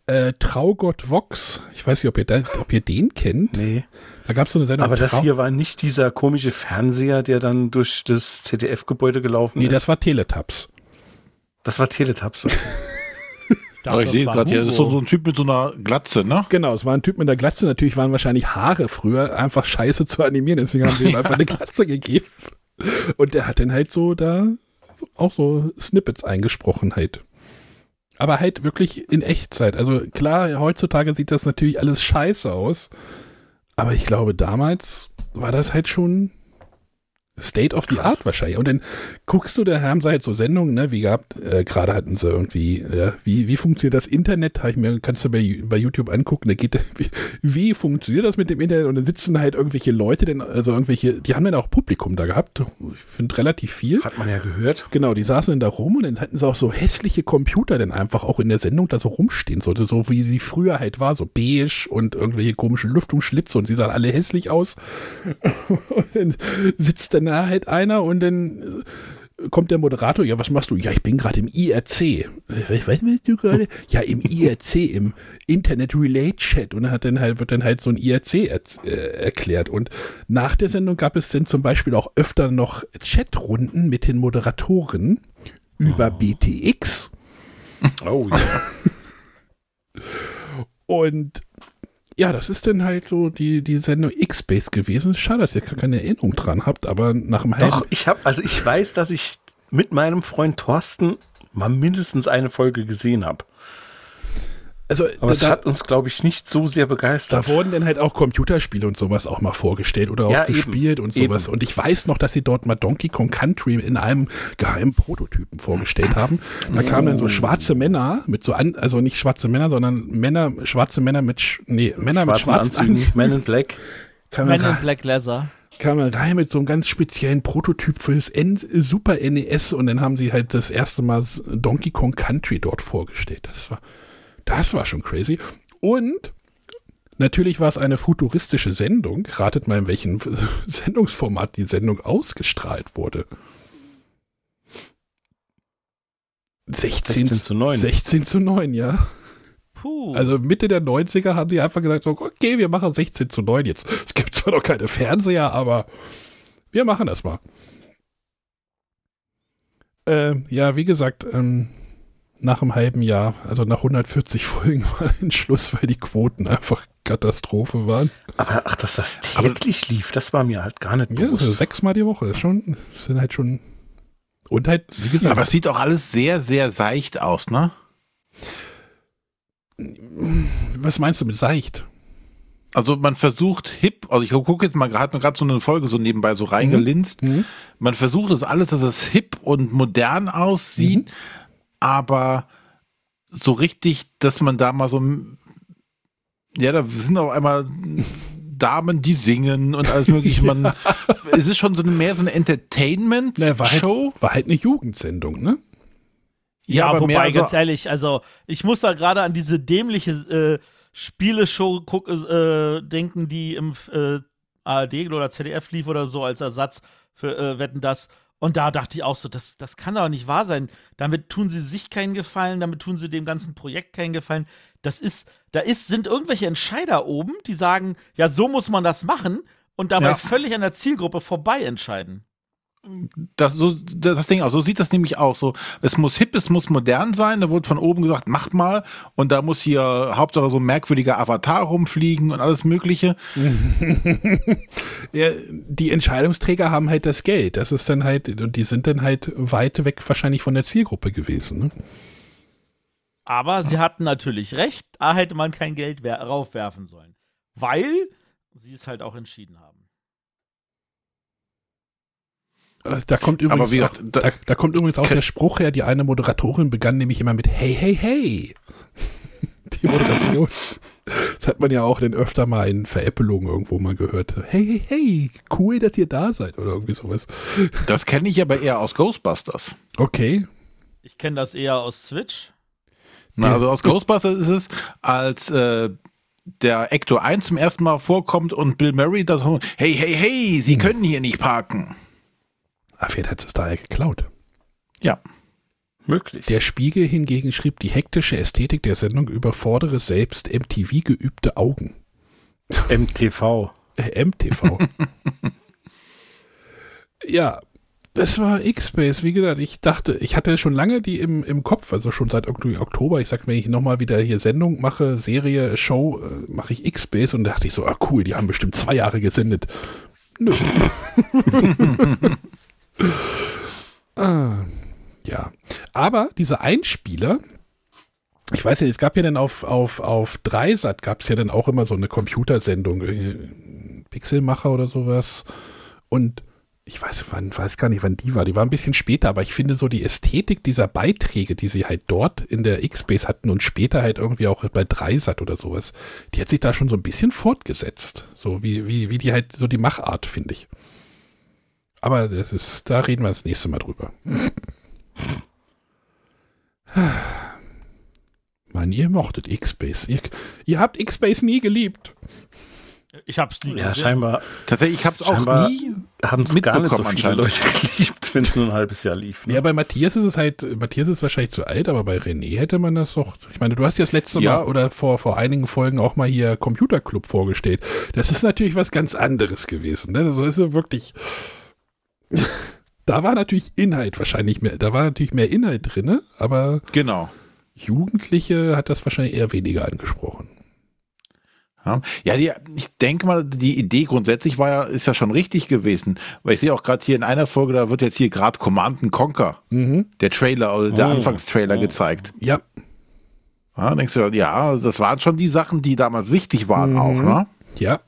Äh, Traugott Vox. Ich weiß nicht, ob ihr, da, ob ihr den kennt. Nee, Da gab es so eine Sendung. aber das Trau- hier war nicht dieser komische Fernseher, der dann durch das ZDF-Gebäude gelaufen Nee, ist. das war Teletubs. das war Teletubs. dachte, Aber ich sehe gerade hier, das ist so, so ein Typ mit so einer Glatze, ne? Genau, es war ein Typ mit einer Glatze. Natürlich waren wahrscheinlich Haare früher einfach scheiße zu animieren. Deswegen haben sie ihm einfach eine Glatze gegeben. Und der hat dann halt so da auch so Snippets eingesprochen halt. Aber halt wirklich in Echtzeit. Also klar, heutzutage sieht das natürlich alles scheiße aus. Aber ich glaube, damals war das halt schon State of the Art wahrscheinlich. Und dann guckst du, da haben sie halt so Sendungen, ne, wie gehabt, äh, gerade hatten sie irgendwie, ja, wie, wie funktioniert das Internet? Hab ich mir, kannst du bei, bei YouTube angucken, da geht, wie, wie funktioniert das mit dem Internet? Und dann sitzen halt irgendwelche Leute, denn, also irgendwelche, die haben dann auch Publikum da gehabt. Ich finde relativ viel. Hat man ja gehört. Genau, die saßen dann da rum und dann hatten sie auch so hässliche Computer dann einfach auch in der Sendung da so rumstehen sollte, so wie sie früher halt war, so beige und irgendwelche komischen Lüftungsschlitze und sie sahen alle hässlich aus. und dann sitzt dann da halt einer und dann äh, kommt der Moderator, ja, was machst du? Ja, ich bin gerade im IRC. Äh, Was, was bist du gerade? Ja, im IRC, im Internet Relay Chat. Und dann hat dann halt, wird dann halt so ein IRC erz- äh, erklärt. Und nach der Sendung gab es dann zum Beispiel auch öfter noch Chatrunden mit den Moderatoren über BTX. Oh ja. Und ja, das ist dann halt so die, die Sendung X-Base gewesen. Schade, dass ihr gar keine Erinnerung dran habt, aber nach dem halben Doch, ich habe, also ich weiß, dass ich mit meinem Freund Thorsten mal mindestens eine Folge gesehen habe. Also Aber es da, hat uns, glaube ich, nicht so sehr begeistert. da wurden dann halt auch Computerspiele und sowas auch mal vorgestellt oder auch Ja, eben. gespielt und sowas. Eben. Und ich weiß noch, dass sie dort mal Donkey Kong Country in einem geheimen Prototypen vorgestellt haben. Da kamen dann so schwarze Männer mit so an, also nicht schwarze Männer, sondern Männer, schwarze Männer mit, sch- nee, Männer mit Schwarzen schwarzen Anzügen, Anzügen. Men in Black. Men in Black Leather. kam er rein mit so einem ganz speziellen Prototyp fürs N Super NES und dann haben sie halt das erste Mal Donkey Kong Country dort vorgestellt. Das war, das war schon crazy. Und natürlich war es eine futuristische Sendung. Ratet mal, in welchem Sendungsformat die Sendung ausgestrahlt wurde. 16, 16 zu 9. 16 zu 9, ja. Puh. Also Mitte der 90er haben die einfach gesagt, okay, wir machen 16 zu 9 jetzt. Es gibt zwar noch keine Fernseher, aber wir machen das mal. Äh, ja, wie gesagt, ähm, nach einem halben Jahr, also nach 140 Folgen war ein Schluss, weil die Quoten einfach Katastrophe waren. Aber ach, dass das täglich lief, das war mir halt gar nicht Ja, bewusst. also sechsmal die Woche, ist schon, das sind halt schon und halt, wie gesagt, Aber es sieht auch alles sehr, sehr seicht aus, ne? Was meinst du mit seicht? Also man versucht hip, also ich gucke jetzt mal, hat mir gerade so eine Folge so nebenbei so reingelinst. Mhm. Man versucht es alles, dass es hip und modern aussieht, Mhm. Aber so richtig, dass man da mal so, ja, da sind auf einmal Damen, die singen und alles mögliche. Man, es ist schon so eine, mehr so eine Na, war, Entertainment-Show. halt, war halt eine Jugendsendung, ne? Ja, aber wobei, mehr so- ganz ehrlich, also ich muss da gerade an diese dämliche äh, Spieleshow guck, äh, denken, die im äh, ARD oder ZDF lief oder so als Ersatz für äh, Wetten das. Und da dachte ich auch so, das, das kann doch nicht wahr sein. Damit tun sie sich keinen Gefallen, damit tun sie dem ganzen Projekt keinen Gefallen. Das ist, da ist, sind irgendwelche Entscheider oben, die sagen, ja, so muss man das machen und dabei Ja. völlig an der Zielgruppe vorbei entscheiden. Das, so, das Ding auch, so sieht das nämlich auch so. Es muss hip, es muss modern sein. Da wurde von oben gesagt, macht mal. Und da muss hier Hauptsache so ein merkwürdiger Avatar rumfliegen und alles Mögliche. Ja, die Entscheidungsträger haben halt das Geld. Das ist dann halt, und die sind dann halt weit weg wahrscheinlich von der Zielgruppe gewesen. Ne? Aber sie hatten natürlich recht, da hätte man kein Geld wer- raufwerfen sollen. Weil sie es halt auch entschieden haben. Äh, Da kommt übrigens, Aber wie auch, gesagt, da, da- da kommt übrigens auch der Spruch her, die eine Moderatorin begann nämlich immer mit Hey, hey, hey. Die Moderation. Das hat man ja auch dann öfter mal in Veräppelungen irgendwo mal gehört. Hey, hey, hey, cool, dass ihr da seid oder irgendwie sowas. Das kenne ich aber eher aus Ghostbusters. Okay. Ich kenne das eher aus Switch. Na, also aus Ghostbusters ist es, als äh, der Ecto 1 zum ersten Mal vorkommt und Bill Murray da so, hey, hey, hey, Sie können hier nicht parken. Vielleicht hat es daher geklaut. Ja. Möglich. Der Spiegel hingegen schrieb, die hektische Ästhetik der Sendung überfordere selbst MTV geübte Augen. MTV. Äh, MTV. ja, das war X-Space. Wie gesagt, ich dachte, ich hatte schon lange die im, im Kopf, also schon seit Ok- Oktober. Ich sag, wenn ich nochmal wieder hier Sendung mache, Serie, Show, äh, mache ich X-Space und da dachte ich so, ah cool, die haben bestimmt zwei Jahre gesendet. Nö. ah, ja. Aber diese Einspieler, ich weiß ja, es gab ja dann auf, auf, auf Dreisat gab es ja dann auch immer so eine Computersendung, äh, Pixelmacher oder sowas. Und ich weiß, wann, weiß gar nicht, wann die war. Die war ein bisschen später, aber ich finde so die Ästhetik dieser Beiträge, die sie halt dort in der X-Base hatten und später halt irgendwie auch bei Dreisat oder sowas, die hat sich da schon so ein bisschen fortgesetzt. So wie, wie, wie die halt, so die Machart, finde ich. Aber das ist, da reden wir das nächste Mal drüber. Mann, ihr mochtet X-Base. Ihr, ihr habt X-Base nie geliebt. Ich hab's nie Ja, gesehen. scheinbar Tatsächlich, ich habe es auch nie. haben es gar nicht so viele. Leute geliebt, wenn es nur ein halbes Jahr lief. Ne? Ja, bei Matthias ist es halt, Matthias ist wahrscheinlich zu alt, aber bei René hätte man das doch. Ich meine, du hast ja das letzte Ja. Mal oder vor, vor einigen Folgen auch mal hier Computer Club vorgestellt. Das ist natürlich was ganz anderes gewesen. Ne? So ist es wirklich. da war natürlich Inhalt wahrscheinlich mehr, da war natürlich mehr Inhalt drin, aber Genau. Jugendliche hat das wahrscheinlich eher weniger angesprochen. Ja, ja die, ich denke mal, die Idee grundsätzlich war ja, ist ja schon richtig gewesen. Weil ich sehe auch gerade hier in einer Folge, da wird jetzt hier gerade Command and Conquer, Mhm. der Trailer, oder der Oh. Anfangstrailer gezeigt. Ja, Ja, denkst du, ja, das waren schon die Sachen, die damals wichtig waren Mhm. auch, ne? ja.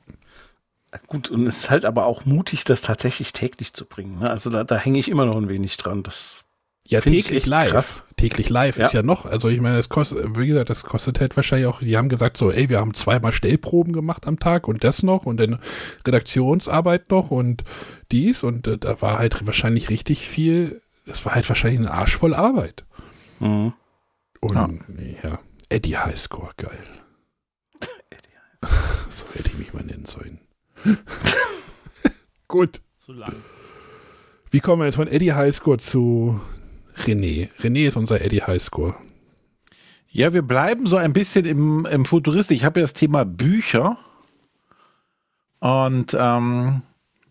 Gut, und es ist halt aber auch mutig, das tatsächlich täglich zu bringen. Ne? Also da, da hänge ich immer noch ein wenig dran. Das Ja, täglich live. krass. Täglich live ist Ja. ja noch, also ich meine, das kostet, wie gesagt, das kostet halt wahrscheinlich auch, die haben gesagt so, ey, wir haben zweimal Stellproben gemacht am Tag und das noch und dann Redaktionsarbeit noch und dies und äh, da war halt wahrscheinlich richtig viel, das war halt wahrscheinlich ein Arsch voll Arbeit. mhm. Und Ja. ja, Eddie Highscore, geil. so hätte ich mich mal nennen sollen. Gut. Zu lang. Wie kommen wir jetzt von Eddie Highscore zu René? René ist unser Eddie Highscore. Ja, wir bleiben so ein bisschen im, im Futuristik. Ich habe ja das Thema Bücher. Und ähm,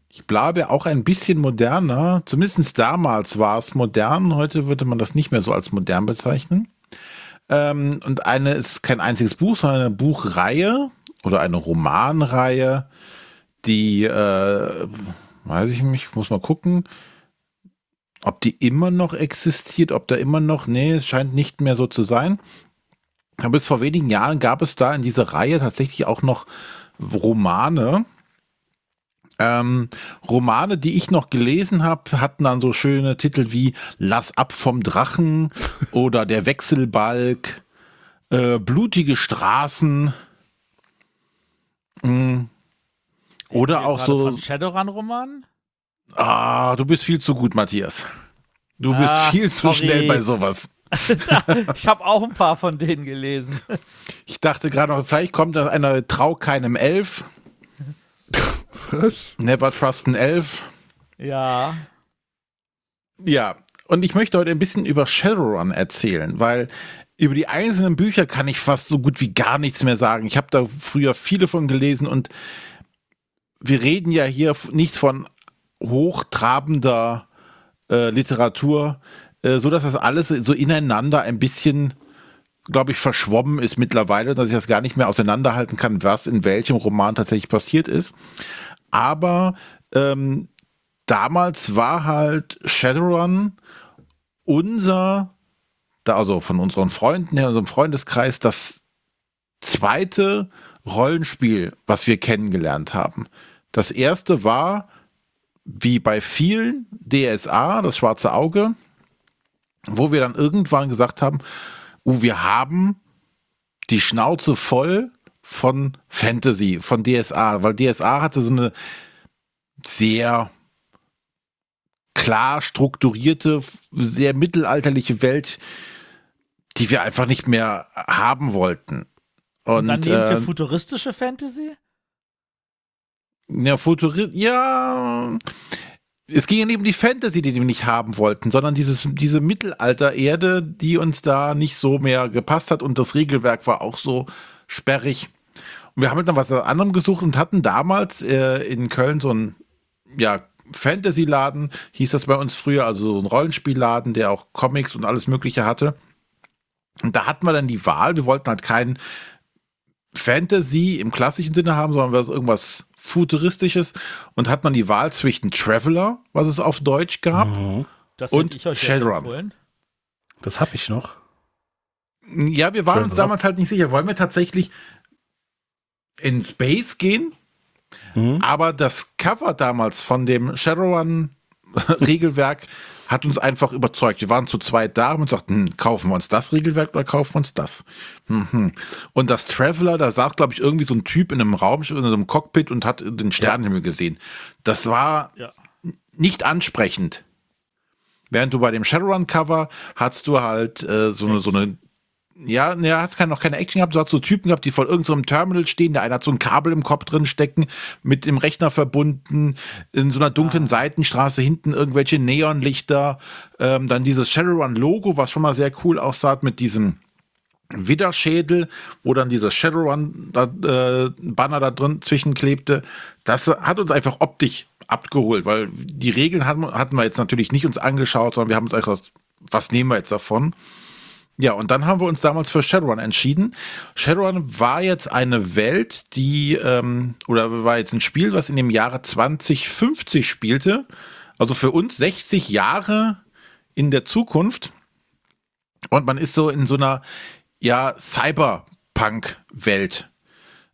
ich bleibe auch ein bisschen moderner. Zumindest damals war es modern. Heute würde man das nicht mehr so als modern bezeichnen. Ähm, und eine ist kein einziges Buch, sondern eine Buchreihe oder eine Romanreihe, die, äh, weiß ich nicht, ich muss mal gucken, ob die immer noch existiert, ob da immer noch, nee, es scheint nicht mehr so zu sein. bis vor wenigen Jahren gab es da in dieser Reihe tatsächlich auch noch Romane. Ähm, Romane, die ich noch gelesen habe, hatten dann so schöne Titel wie Lass ab vom Drachen oder Der Wechselbalg, äh, Blutige Straßen. Mm. Oder auch so. Von Shadowrun-Roman? Ah, du bist viel zu gut, Matthias. Du bist Ah, viel zu sorry. schnell bei sowas. Ich habe auch ein paar von denen gelesen. Ich dachte gerade noch, vielleicht kommt da einer Trau keinem Elf. Was? Never trust an Elf. Ja. Ja, und ich möchte heute ein bisschen über Shadowrun erzählen, weil über die einzelnen Bücher kann ich fast so gut wie gar nichts mehr sagen. Ich habe da früher viele von gelesen und wir reden ja hier nicht von hochtrabender äh, Literatur, äh, so das alles so ineinander ein bisschen, glaube ich, verschwommen ist mittlerweile, dass ich das gar nicht mehr auseinanderhalten kann, was in welchem Roman tatsächlich passiert ist. Aber ähm, damals war halt Shadowrun unser, also von unseren Freunden her, unserem Freundeskreis, das zweite Rollenspiel, was wir kennengelernt haben. Das erste war, wie bei vielen, DSA, das schwarze Auge, wo wir dann irgendwann gesagt haben, uh, wir haben die Schnauze voll von Fantasy, von DSA, weil DSA hatte so eine sehr klar strukturierte, sehr mittelalterliche Welt, die wir einfach nicht mehr haben wollten. Und, Und, dann nehmt ihr äh, futuristische Fantasy? Ja, Futurist, ja, es ging um die Fantasy, die wir nicht haben wollten, sondern dieses, diese Mittelalter-Erde, die uns da nicht so mehr gepasst hat und das Regelwerk war auch so sperrig. Und wir haben dann was anderem gesucht und hatten damals äh, in Köln so einen, ja, Fantasy-Laden, hieß das bei uns früher, also so ein Rollenspielladen, der auch Comics und alles Mögliche hatte. Und da hatten wir dann die Wahl, wir wollten halt kein Fantasy im klassischen Sinne haben, sondern was- irgendwas Futuristisches und hat man die Wahl zwischen Traveler, was es auf Deutsch gab, Mhm. Das und Shadowrun. Das habe ich noch. Ja, wir waren uns Traveler. damals halt nicht sicher. Wollen wir tatsächlich in Space gehen? Mhm. Aber das Cover damals von dem Shadowrun-Regelwerk hat uns einfach überzeugt. Wir waren zu zweit da und sagten, hm, kaufen wir uns das Regelwerk oder kaufen wir uns das? Mhm. Und das Traveler, da saß, glaube ich, irgendwie so ein Typ in einem Raum, in einem Cockpit und hat den Sternenhimmel gesehen. Das war Ja. nicht ansprechend. Während du bei dem Shadowrun-Cover hast du halt äh, so eine, so eine ja, ne, hast keine, noch keine Action gehabt. Du hast so Typen gehabt, die vor irgendeinem Terminal stehen. Der eine hat so ein Kabel im Kopf drin stecken, mit dem Rechner verbunden, in so einer dunklen Seitenstraße hinten irgendwelche Neonlichter. Ähm, dann dieses Shadowrun-Logo, was schon mal sehr cool aussah, mit diesem Widderschädel, wo dann dieses Shadowrun-Banner da drin zwischenklebte. Das hat uns einfach optisch abgeholt, weil die Regeln hatten, hatten wir jetzt natürlich nicht uns angeschaut, sondern wir haben uns einfach gesagt, was nehmen wir jetzt davon? Ja, und dann haben wir uns damals für Shadowrun entschieden. Shadowrun war jetzt eine Welt, die, ähm, oder war jetzt ein Spiel, was in dem Jahre 2050 spielte. Also für uns 60 Jahre in der Zukunft. Und man ist so in so einer, ja, Cyberpunk-Welt.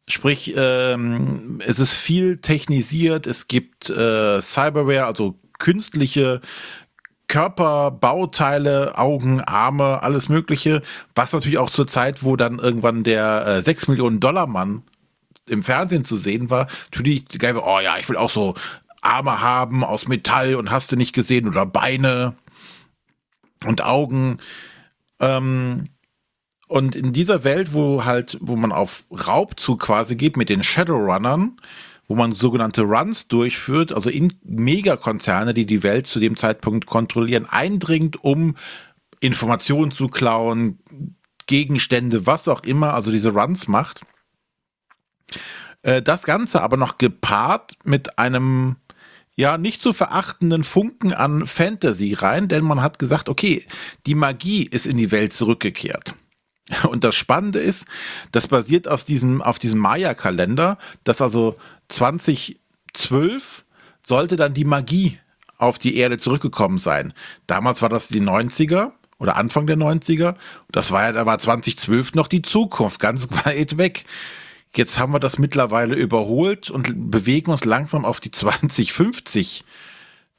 Sprich, ähm, es ist viel technisiert, es gibt äh, Cyberware, also künstliche Körperbauteile, Augen, Arme, alles Mögliche, was natürlich auch zur Zeit, wo dann irgendwann der äh, 6 Millionen Dollar Mann im Fernsehen zu sehen war, natürlich oh ja, ich will auch so Arme haben aus Metall und hast du nicht gesehen oder Beine und Augen. Ähm, und in dieser Welt, wo halt, wo man auf Raubzug quasi geht mit den Shadowrunnern, wo man sogenannte Runs durchführt, also in Megakonzerne, die die Welt zu dem Zeitpunkt kontrollieren, eindringt, um Informationen zu klauen, Gegenstände, was auch immer, also diese Runs macht. Äh, Das Ganze aber noch gepaart mit einem ja nicht zu verachtenden Funken an Fantasy rein, denn man hat gesagt, okay, die Magie ist in die Welt zurückgekehrt. Und das Spannende ist, das basiert aus diesem, auf diesem Maya-Kalender, dass also 2012 sollte dann die Magie auf die Erde zurückgekommen sein. Damals war das die 90er oder Anfang der 90er. Das war ja, da war 2012 noch die Zukunft, ganz weit weg. Jetzt haben wir das mittlerweile überholt und bewegen uns langsam auf die 2050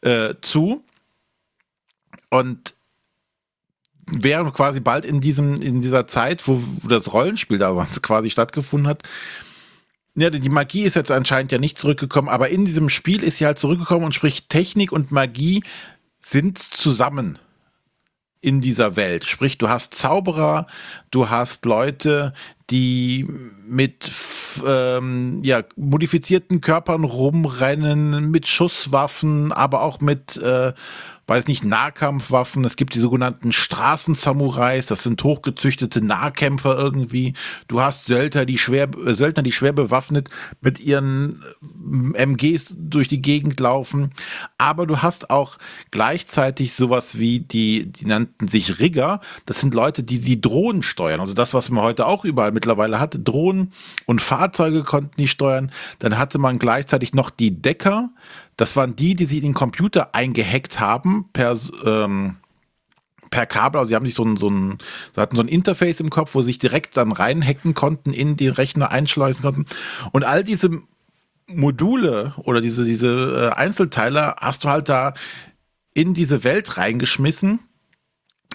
äh, zu. Und wären quasi bald in diesem, in dieser Zeit, wo, wo das Rollenspiel da quasi stattgefunden hat. Ja, die Magie ist jetzt anscheinend ja nicht zurückgekommen, aber in diesem Spiel ist sie halt zurückgekommen und sprich Technik und Magie sind zusammen in dieser Welt. Sprich, du hast Zauberer, du hast Leute, die mit ähm, ja, modifizierten Körpern rumrennen, mit Schusswaffen, aber auch mit äh, weiß nicht, Nahkampfwaffen. Es gibt die sogenannten Straßensamurais, das sind hochgezüchtete Nahkämpfer irgendwie. Du hast Söldner, die schwer, äh, Söldner, die schwer bewaffnet mit ihren äh, MGs durch die Gegend laufen. Aber du hast auch gleichzeitig sowas wie die, die nannten sich Rigger. Das sind Leute, die die Drohnen steuern. Also das, was man heute auch überall mittlerweile hat. Drohnen und Fahrzeuge konnten die steuern. Dann hatte man gleichzeitig noch die Decker das waren die, die sich in den Computer eingehackt haben per, ähm, per Kabel. Also sie haben sich so ein, so ein, sie hatten so ein Interface im Kopf, wo sie sich direkt dann reinhacken konnten, in den Rechner einschleusen konnten. Und all diese Module oder diese, diese äh, Einzelteile hast du halt da in diese Welt reingeschmissen.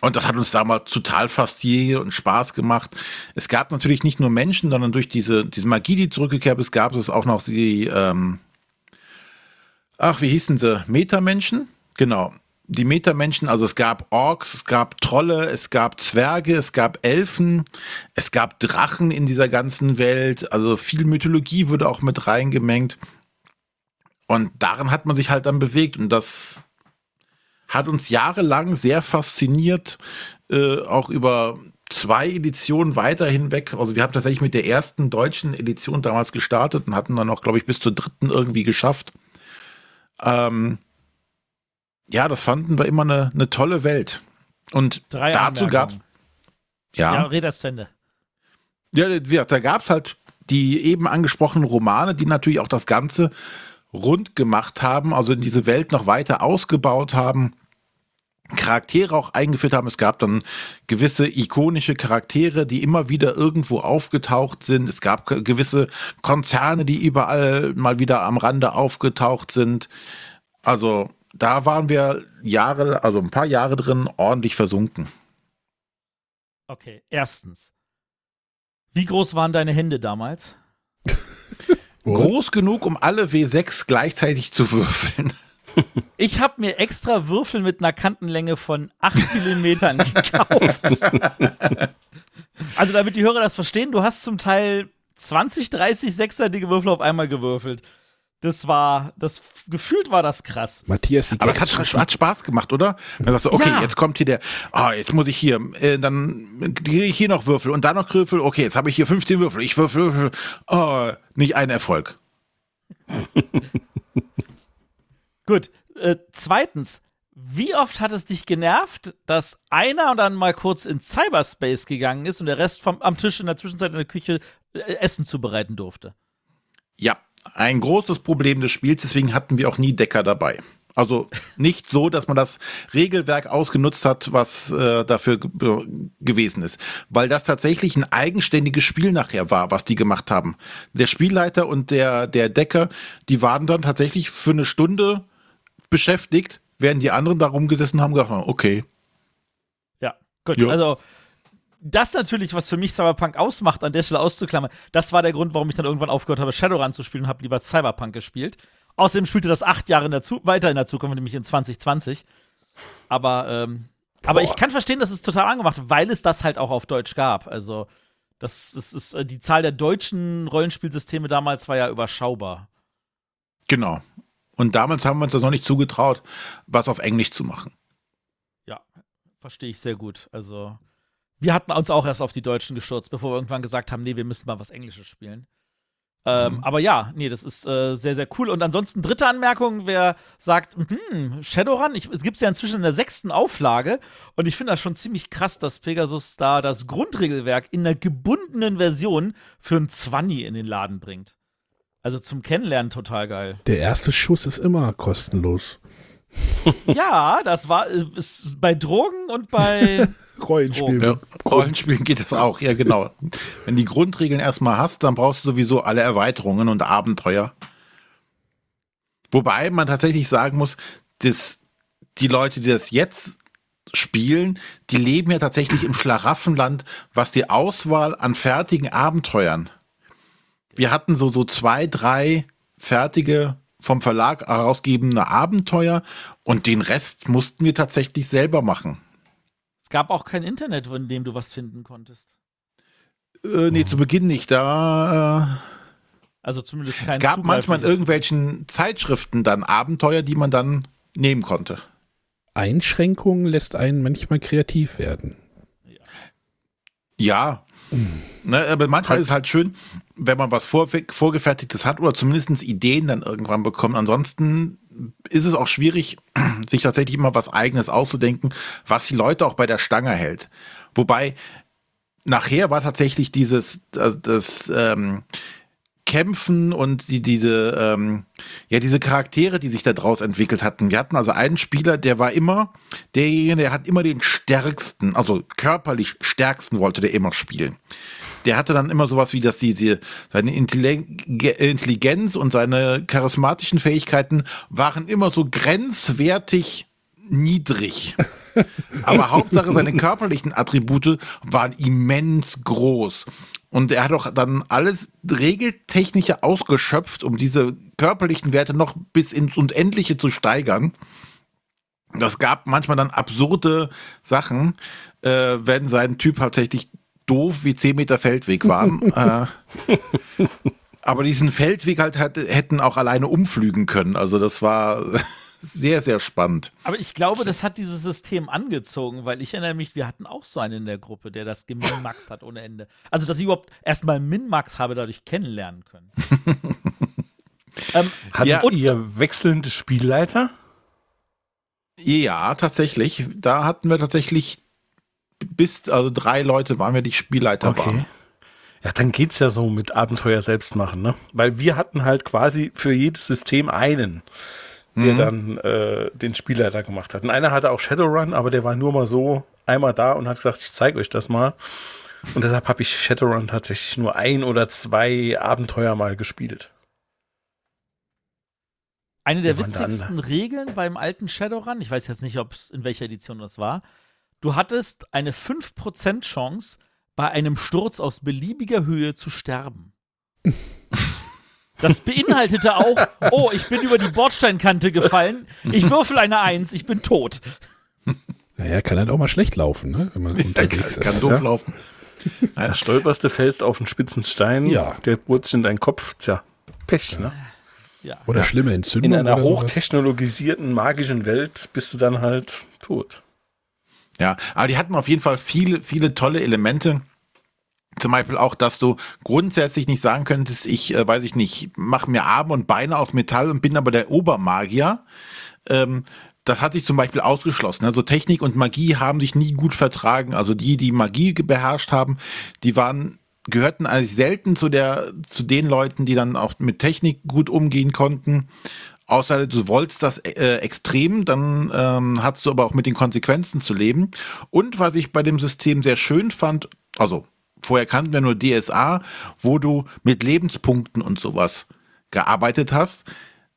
Und das hat uns damals total fasziniert und Spaß gemacht. Es gab natürlich nicht nur Menschen, sondern durch diese, diese Magie, die zurückgekehrt ist, gab es auch noch die, ähm, ach, wie hießen sie? Metamenschen? Genau. Die Metamenschen, also es gab Orks, es gab Trolle, es gab Zwerge, es gab Elfen, es gab Drachen in dieser ganzen Welt. Also viel Mythologie wurde auch mit reingemengt. Und daran hat man sich halt dann bewegt. Und das hat uns jahrelang sehr fasziniert, äh, auch über zwei Editionen weiter hinweg. Also wir haben tatsächlich mit der ersten deutschen Edition damals gestartet und hatten dann auch, glaube ich, bis zur dritten irgendwie geschafft. Ähm, ja, das fanden wir immer eine, eine tolle Welt. Und Drei dazu gab es. Ja, ja red das zu Ende. Ja, da gab es halt die eben angesprochenen Romane, die natürlich auch das Ganze rund gemacht haben, also in diese Welt noch weiter ausgebaut haben. Charaktere auch eingeführt haben. Es gab dann gewisse ikonische Charaktere, die immer wieder irgendwo aufgetaucht sind. Es gab gewisse Konzerne, die überall mal wieder am Rande aufgetaucht sind. Also da waren wir Jahre, also ein paar Jahre drin, ordentlich versunken. Okay, erstens. Wie groß waren deine Hände damals? Groß genug, um alle W6 gleichzeitig zu würfeln. Ich habe mir extra Würfel mit einer Kantenlänge von 8 mm gekauft. also, damit die Hörer das verstehen, du hast zum Teil 20, 30 sechsseitige Würfel auf einmal gewürfelt. Das war, das gefühlt war das krass. Matthias, die aber es hat, hat, Spaß gemacht, oder? Dann sagst du, okay, ja. jetzt kommt hier der, ah, jetzt muss ich hier, äh, dann kriege ich hier noch Würfel und da noch Würfel. Okay, jetzt habe ich hier 15 Würfel. Ich würfel, würfel. Oh, nicht ein Erfolg. Gut. Äh, zweitens, wie oft hat es dich genervt, dass einer dann mal kurz in Cyberspace gegangen ist und der Rest vom, am Tisch in der Zwischenzeit in der Küche äh, Essen zubereiten durfte? Ja, ein großes Problem des Spiels, deswegen hatten wir auch nie Decker dabei. Also nicht so, dass man das Regelwerk ausgenutzt hat, was äh, dafür gewesen ist. Weil das tatsächlich ein eigenständiges Spiel nachher war, was die gemacht haben. Der Spielleiter und der, der Decker, die waren dann tatsächlich für eine Stunde beschäftigt, während die anderen da rumgesessen haben, gedacht okay. Ja, gut. Jo. Also das natürlich, was für mich Cyberpunk ausmacht, an der Stelle auszuklammern, das war der Grund, warum ich dann irgendwann aufgehört habe, Shadowrun zu spielen und habe lieber Cyberpunk gespielt. Außerdem spielte das acht Jahre in der weiter in der Zukunft, nämlich in 2020. Aber, ähm, aber ich kann verstehen, dass es total angemacht, weil es das halt auch auf Deutsch gab. Also, das, das ist, äh, die Zahl der deutschen Rollenspielsysteme damals war ja überschaubar. Genau. Und damals haben wir uns das noch nicht zugetraut, was auf Englisch zu machen. Ja, verstehe ich sehr gut. Also, wir hatten uns auch erst auf die Deutschen gestürzt, bevor wir irgendwann gesagt haben, nee, wir müssen mal was Englisches spielen. Ähm, mhm. Aber ja, nee, das ist äh, sehr, sehr cool. Und ansonsten dritte Anmerkung, wer sagt, hm, Shadowrun, ich, es gibt es ja inzwischen in der sechsten Auflage und ich finde das schon ziemlich krass, dass Pegasus da das Grundregelwerk in einer gebundenen Version für ein 20 in den Laden bringt. Also zum Kennenlernen total geil. Der erste Schuss ist immer kostenlos. ja, das war äh, ist bei Drogen und bei Rollenspiel. Ja, Rollenspielen geht das auch, ja genau. Wenn die Grundregeln erstmal hast, dann brauchst du sowieso alle Erweiterungen und Abenteuer. Wobei man tatsächlich sagen muss, dass die Leute, die das jetzt spielen, die leben ja tatsächlich im Schlaraffenland, was die Auswahl an fertigen Abenteuern. Wir hatten so, so zwei, drei fertige vom Verlag herausgebende Abenteuer und den Rest mussten wir tatsächlich selber machen. Es gab auch kein Internet, in dem du was finden konntest. Äh, nee, zu Beginn nicht. Da äh, Also zumindest kein es gab Zugriff manchmal in irgendwelchen Zeitschriften dann Abenteuer, die man dann nehmen konnte. Einschränkungen lässt einen manchmal kreativ werden. Ja. Ne, aber manchmal ist es halt schön, wenn man was vor, vorgefertigtes hat oder zumindest Ideen dann irgendwann bekommt. Ansonsten ist es auch schwierig, sich tatsächlich immer was Eigenes auszudenken, was die Leute auch bei der Stange hält. Wobei nachher war tatsächlich dieses das, das ähm, Kämpfen und die, diese, ähm, ja, diese Charaktere, die sich da draus entwickelt hatten. Wir hatten also einen Spieler, der war immer derjenige, der hat immer den stärksten, also körperlich stärksten wollte der immer spielen. Der hatte dann immer sowas wie, dass diese, seine Intelli- Intelligenz und seine charismatischen Fähigkeiten waren immer so grenzwertig niedrig. Aber Hauptsache seine körperlichen Attribute waren immens groß. Und er hat auch dann alles Regeltechnische ausgeschöpft, um diese körperlichen Werte noch bis ins Unendliche zu steigern. Das gab manchmal dann absurde Sachen, äh, wenn sein Typ tatsächlich doof wie 10 Meter Feldweg war. äh, aber diesen Feldweg halt hätte, hätten auch alleine umflügen können. Also das war sehr, sehr spannend. Aber ich glaube, das hat dieses System angezogen, weil ich erinnere mich, wir hatten auch so einen in der Gruppe, der das geminmaxt hat ohne Ende. Also, dass ich überhaupt erstmal Minmax habe dadurch kennenlernen können. ähm, Hattet Ja. ihr wechselnde Spielleiter? Ja, tatsächlich. Da hatten wir tatsächlich bis, also drei Leute waren wir, die Spielleiter waren. Ja, dann geht's ja so mit Abenteuer selbst machen, ne? Weil wir hatten halt quasi für jedes System einen, der dann äh, den Spielleiter gemacht hat. Und einer hatte auch Shadowrun, aber der war nur mal so einmal da und hat gesagt, ich zeige euch das mal. Und deshalb habe ich Shadowrun tatsächlich nur ein oder zwei Abenteuer mal gespielt. Eine der Ja, witzigsten Regeln beim alten Shadowrun, ich weiß jetzt nicht, ob es in welcher Edition das war, du hattest eine 5% Chance, bei einem Sturz aus beliebiger Höhe zu sterben. Das beinhaltete auch, oh, ich bin über die Bordsteinkante gefallen, ich würfel eine Eins, ich bin tot. Naja, kann halt auch mal schlecht laufen, ne? wenn man unterwegs Kann ist. doof ja. laufen. Da stolperst du, fällst auf einen spitzen Stein, Ja. der rutscht in deinen Kopf, tja, Pech, ne? Ja. Oder schlimme Entzündung. In einer oder sowas. hochtechnologisierten, magischen Welt bist du dann halt tot. Ja, aber die hatten auf jeden Fall viele, viele tolle Elemente. Zum Beispiel auch, dass du grundsätzlich nicht sagen könntest, ich äh, weiß ich nicht, mache mir Arme und Beine aus Metall und bin aber der Obermagier. Ähm, das hat sich zum Beispiel ausgeschlossen. Also Technik und Magie haben sich nie gut vertragen. Also die, die Magie beherrscht haben, die waren gehörten eigentlich selten zu der zu den Leuten, die dann auch mit Technik gut umgehen konnten. Außer du wolltest das äh, extrem, dann ähm, hast du aber auch mit den Konsequenzen zu leben. Und was ich bei dem System sehr schön fand, also vorher kannten wir nur DSA, wo du mit Lebenspunkten und sowas gearbeitet hast.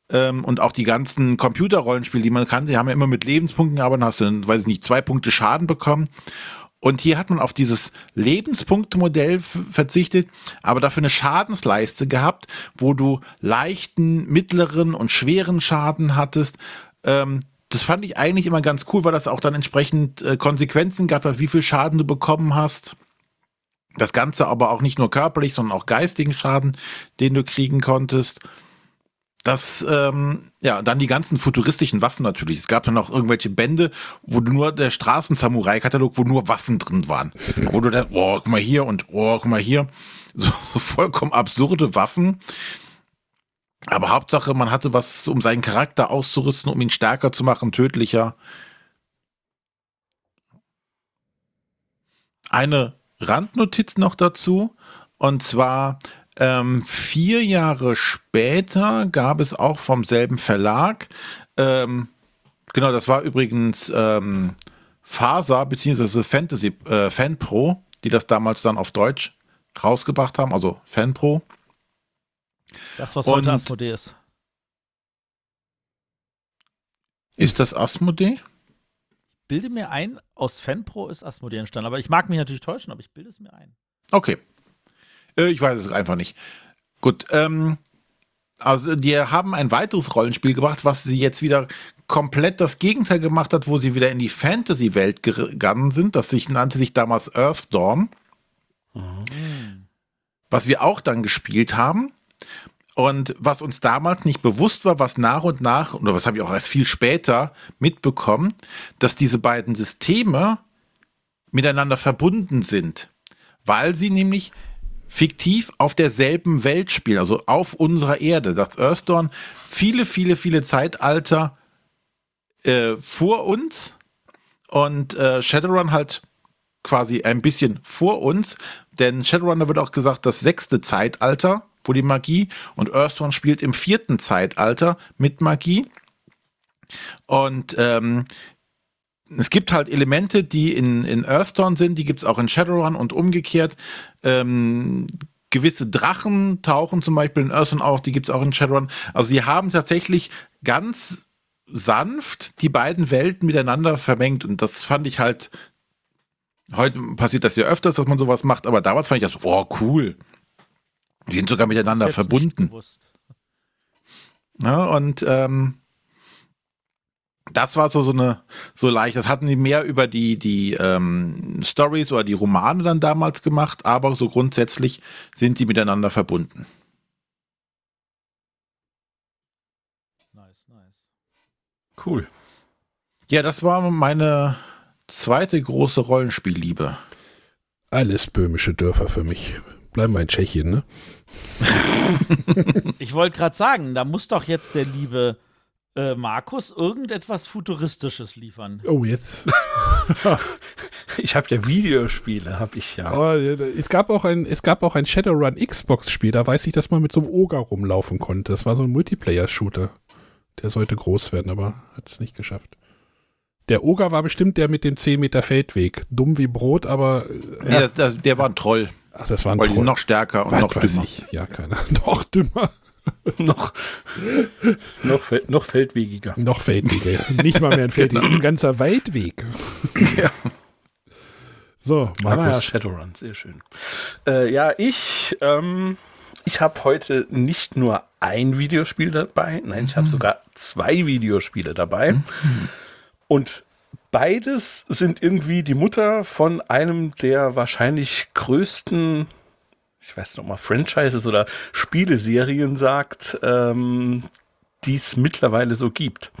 Ähm, und auch die ganzen Computerrollenspiele, die man kannte, die haben ja immer mit Lebenspunkten gearbeitet, hast du, weiß ich nicht, zwei Punkte Schaden bekommen. Und hier hat man auf dieses Lebenspunktemodell f- verzichtet, aber dafür eine Schadensleiste gehabt, wo du leichten, mittleren und schweren Schaden hattest. Ähm, das fand ich eigentlich immer ganz cool, weil das auch dann entsprechend äh, Konsequenzen gab, wie viel Schaden du bekommen hast. Das Ganze aber auch nicht nur körperlich, sondern auch geistigen Schaden, den du kriegen konntest. Das, ähm, ja, dann die ganzen futuristischen Waffen natürlich. Es gab dann auch irgendwelche Bände, wo nur der Straßen-Samurai-Katalog, wo nur Waffen drin waren. Wo du dann, oh, guck mal hier und oh, guck mal hier. So vollkommen absurde Waffen. Aber Hauptsache, man hatte was, um seinen Charakter auszurüsten, um ihn stärker zu machen, tödlicher. Eine Randnotiz noch dazu. Und zwar ähm, vier Jahre später gab es auch vom selben Verlag ähm, Genau, das war übrigens ähm, Faser bzw. Fantasy äh, FanPro, die das damals dann auf Deutsch rausgebracht haben, also FanPro. Das, was Und- heute Asmodee ist. Ist das Asmodee? Bilde mir ein, aus FanPro ist Asmodee entstanden. Aber ich mag mich natürlich täuschen, aber ich bilde es mir ein. Okay. Äh, ich weiß es einfach nicht. Gut, ähm, also die haben ein weiteres Rollenspiel gebracht, was sie jetzt wieder komplett das Gegenteil gemacht hat, wo sie wieder in die Fantasy-Welt gegangen sind. Das sich, nannte sich damals Earthdawn. Was wir auch dann gespielt haben. Und was uns damals nicht bewusst war, was nach und nach, oder was habe ich auch erst viel später mitbekommen, dass diese beiden Systeme miteinander verbunden sind, weil sie nämlich fiktiv auf derselben Welt spielen, also auf unserer Erde. Das Earthdawn viele, viele, viele Zeitalter äh, vor uns und äh, Shadowrun halt quasi ein bisschen vor uns, denn Shadowrunner wird auch gesagt, das sechste Zeitalter, wo die Magie und Earthdawn spielt im vierten Zeitalter mit Magie. Und ähm, es gibt halt Elemente, die in, in Earthdawn sind, die gibt es auch in Shadowrun und umgekehrt. Ähm, gewisse Drachen tauchen zum Beispiel in Earthdawn auf, die gibt es auch in Shadowrun. Also die haben tatsächlich ganz sanft die beiden Welten miteinander vermengt und das fand ich halt, heute passiert das ja öfters, dass man sowas macht, aber damals fand ich das, boah, cool. Die sind sogar miteinander verbunden. Ja, und ähm, das war so, so eine, so leicht. Das hatten die mehr über die, die ähm, Stories oder die Romane dann damals gemacht, aber so grundsätzlich sind die miteinander verbunden. Nice, nice. Cool. Ja, das war meine zweite große Rollenspielliebe. Alles böhmische Dörfer für mich. Bleiben wir in Tschechien, ne? Ich wollte gerade sagen, da muss doch jetzt der liebe äh, Markus irgendetwas Futuristisches liefern. Oh, jetzt. Ich habe ja Videospiele, habe ich ja. Oh, es gab auch ein, es gab auch ein Shadowrun Xbox-Spiel, da weiß ich, dass man mit so einem Oger rumlaufen konnte. Das war so ein Multiplayer-Shooter. Der sollte groß werden, aber hat es nicht geschafft. Der Oger war bestimmt der mit dem 10 Meter Feldweg. Dumm wie Brot, aber äh, Nee, das, das, der war ein Troll, ach, das war ein weil die noch stärker und noch dümmer. ich. Ja, keiner. Noch dümmer, noch, noch, noch feldwegiger. noch Feldwege. Nicht mal mehr ein Feldweg, ein ganzer Waldweg. Ja. So, Aber ja, Markus. Shadowrun, sehr schön. Äh, ja, ich, ähm, ich habe heute nicht nur ein Videospiel dabei, nein, ich habe sogar zwei Videospiele dabei. Und beides sind irgendwie die Mutter von einem der wahrscheinlich größten, ich weiß noch mal, Franchises oder Spieleserien sagt, ähm, die es mittlerweile so gibt.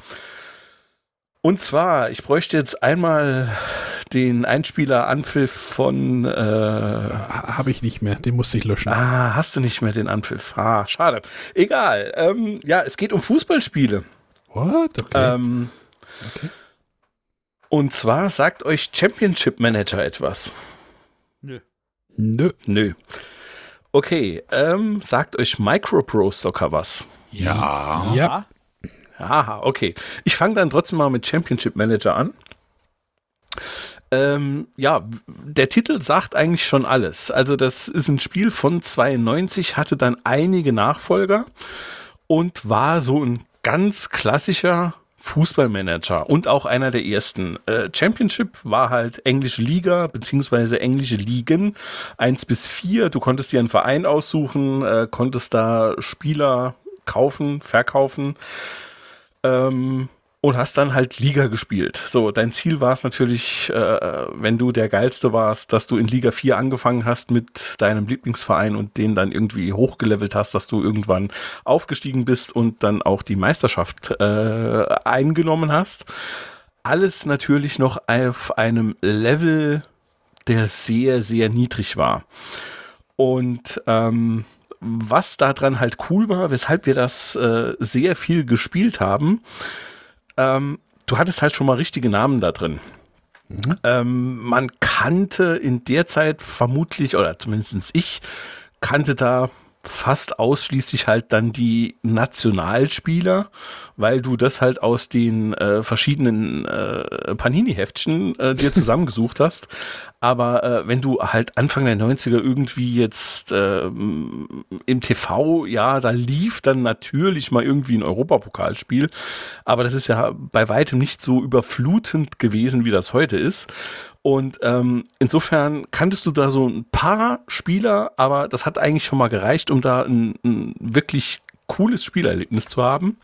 Und zwar, ich bräuchte jetzt einmal den Einspieler Anpfiff von. Äh, Habe ich nicht mehr, den musste ich löschen. ah, hast du nicht mehr den Anpfiff? Ah, schade. Egal. Ähm, ja, es geht um Fußballspiele. What? Okay. Ähm, Und zwar sagt euch Championship Manager etwas. Nö. Nö. Nö. Okay, ähm, sagt euch Micropro Soccer was? Ja. Ja. Aha, okay. Ich fange dann trotzdem mal mit Championship Manager an. Ähm, ja, der Titel sagt eigentlich schon alles. Also das ist ein Spiel von 92, hatte dann einige Nachfolger und war so ein ganz klassischer Fußballmanager und auch einer der ersten. Äh, Championship war halt englische Liga beziehungsweise englische Ligen 1 bis 4. Du konntest dir einen Verein aussuchen, äh, konntest da Spieler kaufen, verkaufen ähm, und hast dann halt Liga gespielt. So, dein Ziel war es natürlich, äh, wenn du der Geilste warst, dass du in Liga 4 angefangen hast mit deinem Lieblingsverein und den dann irgendwie hochgelevelt hast, dass du irgendwann aufgestiegen bist und dann auch die Meisterschaft äh, eingenommen hast. Alles natürlich noch auf einem Level, der sehr, sehr niedrig war. Und ähm, was daran halt cool war, weshalb wir das äh, sehr viel gespielt haben, ähm, du hattest halt schon mal richtige Namen da drin. Ähm, man kannte in der Zeit vermutlich, oder zumindest ich, kannte da fast ausschließlich halt dann die Nationalspieler, weil du das halt aus den äh, verschiedenen äh, Panini-Heftchen äh, dir zusammengesucht hast. Aber äh, wenn du halt Anfang der 90er irgendwie jetzt äh, im TV, ja, da lief dann natürlich mal irgendwie ein Europapokalspiel, aber das ist ja bei weitem nicht so überflutend gewesen, wie das heute ist. Und ähm, insofern kanntest du da so ein paar Spieler, aber das hat eigentlich schon mal gereicht, um da ein, ein wirklich cooles Spielerlebnis zu haben.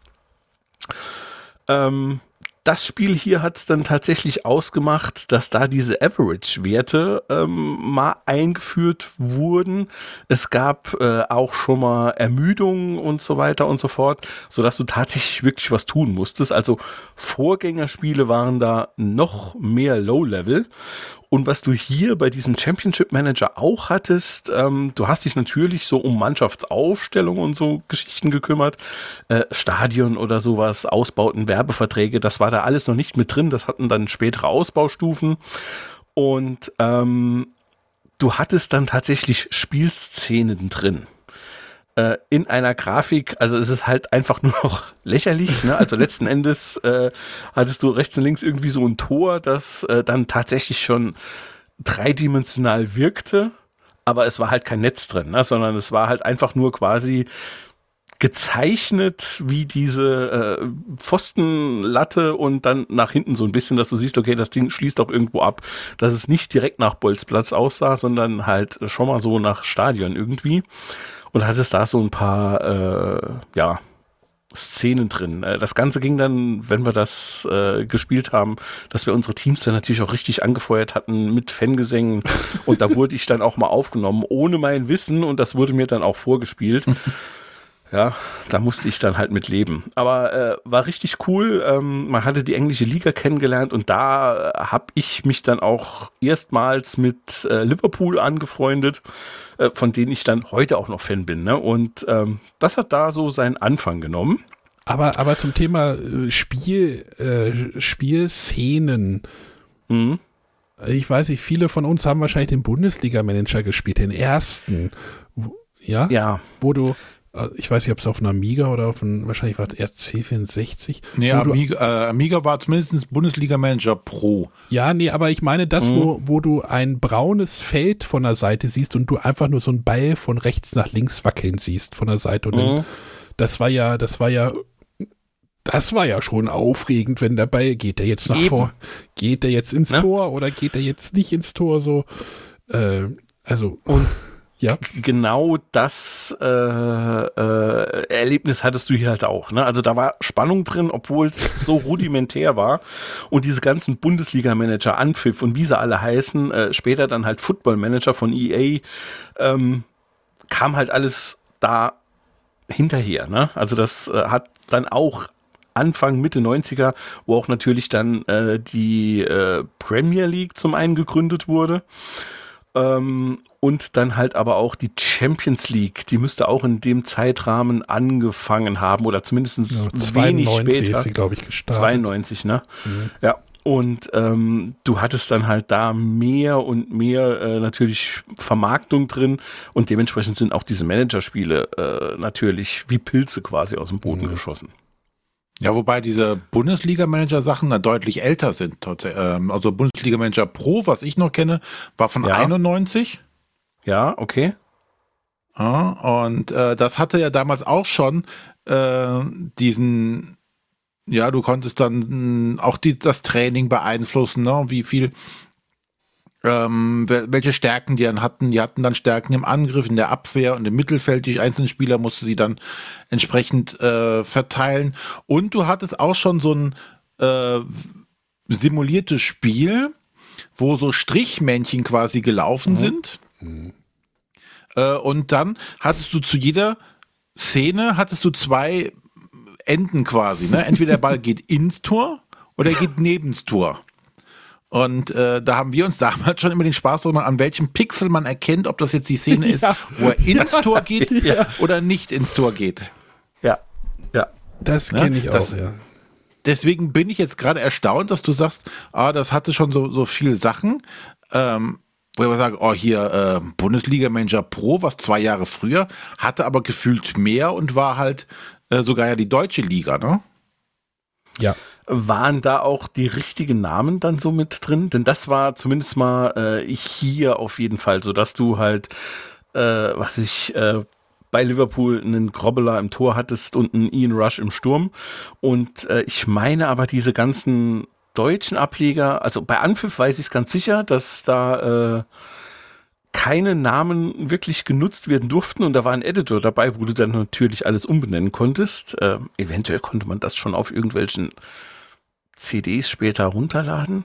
Ähm, das Spiel hier hat es dann tatsächlich ausgemacht, dass da diese Average-Werte ähm, mal eingeführt wurden. Es gab äh, auch schon mal Ermüdungen und so weiter und so fort, sodass du tatsächlich wirklich was tun musstest. Also Vorgängerspiele waren da noch mehr Low-Level. Und was du hier bei diesem Championship Manager auch hattest, ähm, du hast dich natürlich so um Mannschaftsaufstellung und so Geschichten gekümmert, äh, Stadion oder sowas, Ausbauten, Werbeverträge, das war da alles noch nicht mit drin, das hatten dann spätere Ausbaustufen. Und ähm, du hattest dann tatsächlich Spielszenen drin äh, in einer Grafik, also es ist halt einfach nur noch lächerlich. Ne? Also letzten Endes äh, hattest du rechts und links irgendwie so ein Tor, das äh, dann tatsächlich schon dreidimensional wirkte, aber es war halt kein Netz drin, ne? sondern es war halt einfach nur quasi gezeichnet wie diese äh, Pfostenlatte und dann nach hinten so ein bisschen, dass du siehst, okay, das Ding schließt auch irgendwo ab, dass es nicht direkt nach Bolzplatz aussah, sondern halt schon mal so nach Stadion irgendwie und hattest da so ein paar, äh, ja, Szenen drin. Äh, das Ganze ging dann, wenn wir das äh, gespielt haben, dass wir unsere Teams dann natürlich auch richtig angefeuert hatten mit Fangesängen und da wurde ich dann auch mal aufgenommen, ohne mein Wissen und das wurde mir dann auch vorgespielt. Ja, da musste ich dann halt mit leben. Aber äh, war richtig cool. Ähm, man hatte die englische Liga kennengelernt und da äh, habe ich mich dann auch erstmals mit äh, Liverpool angefreundet, äh, von denen ich dann heute auch noch Fan bin. Ne? Und ähm, das hat da so seinen Anfang genommen. Aber, aber zum Thema äh, Spiel, Spielszenen. Mhm. Ich weiß nicht, viele von uns haben wahrscheinlich den Bundesliga-Manager gespielt, den ersten. Ja? Ja. Wo du, ich weiß nicht, ob es auf einer Amiga oder auf einem, wahrscheinlich war es eher C64. Nee, Amiga, äh, Amiga war zumindest Bundesliga Manager Pro. Ja, nee, aber ich meine das, mhm. wo, wo du ein braunes Feld von der Seite siehst und du einfach nur so einen Ball von rechts nach links wackeln siehst von der Seite. Und mhm. dann, das war ja, das war ja das war ja schon aufregend, wenn der Ball geht der jetzt nach Eben. vor, geht der jetzt ins ne? Tor oder geht der jetzt nicht ins Tor so. Äh, also und ja. Genau das äh, äh, Erlebnis hattest du hier halt auch. Ne? Also da war Spannung drin, obwohl es so rudimentär war. Und diese ganzen Bundesliga-Manager, Anpfiff und wie sie alle heißen, äh, später dann halt Football-Manager von EA, ähm, kam halt alles da hinterher. Ne? Also das äh, hat dann auch Anfang, Mitte 90er, wo auch natürlich dann äh, die äh, Premier League zum einen gegründet wurde. Ähm, und dann halt aber auch die Champions League, die müsste auch in dem Zeitrahmen angefangen haben oder zumindest ja, wenig später. ist sie, glaube ich, gestartet. 92, ne? Mhm. Ja. Und ähm, du hattest dann halt da mehr und mehr äh, natürlich Vermarktung drin und dementsprechend sind auch diese Managerspiele äh, natürlich wie Pilze quasi aus dem Boden mhm. geschossen. Ja, wobei diese Bundesliga-Manager-Sachen da deutlich älter sind. Ähm, also Bundesliga-Manager Pro, was ich noch kenne, war von ja. 91. Ja, okay. Ja, und äh, das hatte ja damals auch schon äh, diesen, ja, du konntest dann auch die, das Training beeinflussen, ne? wie viel, ähm, welche Stärken die dann hatten. Die hatten dann Stärken im Angriff, in der Abwehr und im Mittelfeld. Die einzelnen Spieler musste sie dann entsprechend äh, verteilen. Und du hattest auch schon so ein äh, simuliertes Spiel, wo so Strichmännchen quasi gelaufen mhm. sind. Mhm. Äh, und dann hattest du zu jeder Szene hattest du zwei Enden quasi. Ne? Entweder der Ball geht ins Tor oder er geht nebens Tor. Und äh, da haben wir uns damals schon immer den Spaß gemacht, an welchem Pixel man erkennt, ob das jetzt die Szene ist, ja. wo er ins Tor geht ja. oder nicht ins Tor geht. Ja, ja. Das ne? kenne ich das, auch, ja. Deswegen bin ich jetzt gerade erstaunt, dass du sagst, ah, das hatte schon so, so viele Sachen. Ähm, wo wir sagen, oh hier äh, Bundesliga-Manager Pro, was zwei Jahre früher, hatte aber gefühlt mehr und war halt äh, sogar ja die deutsche Liga, ne? Ja. Waren da auch die richtigen Namen dann so mit drin? Denn das war zumindest mal äh, hier auf jeden Fall, so dass du halt, äh, was ich äh, bei Liverpool einen Grobbeler im Tor hattest und einen Ian Rush im Sturm. Und äh, ich meine aber diese ganzen deutschen Ableger, also bei Anpfiff weiß ich es ganz sicher, dass da äh, keine Namen wirklich genutzt werden durften und da war ein Editor dabei, wo du dann natürlich alles umbenennen konntest. Äh, eventuell konnte man das schon auf irgendwelchen CDs später runterladen.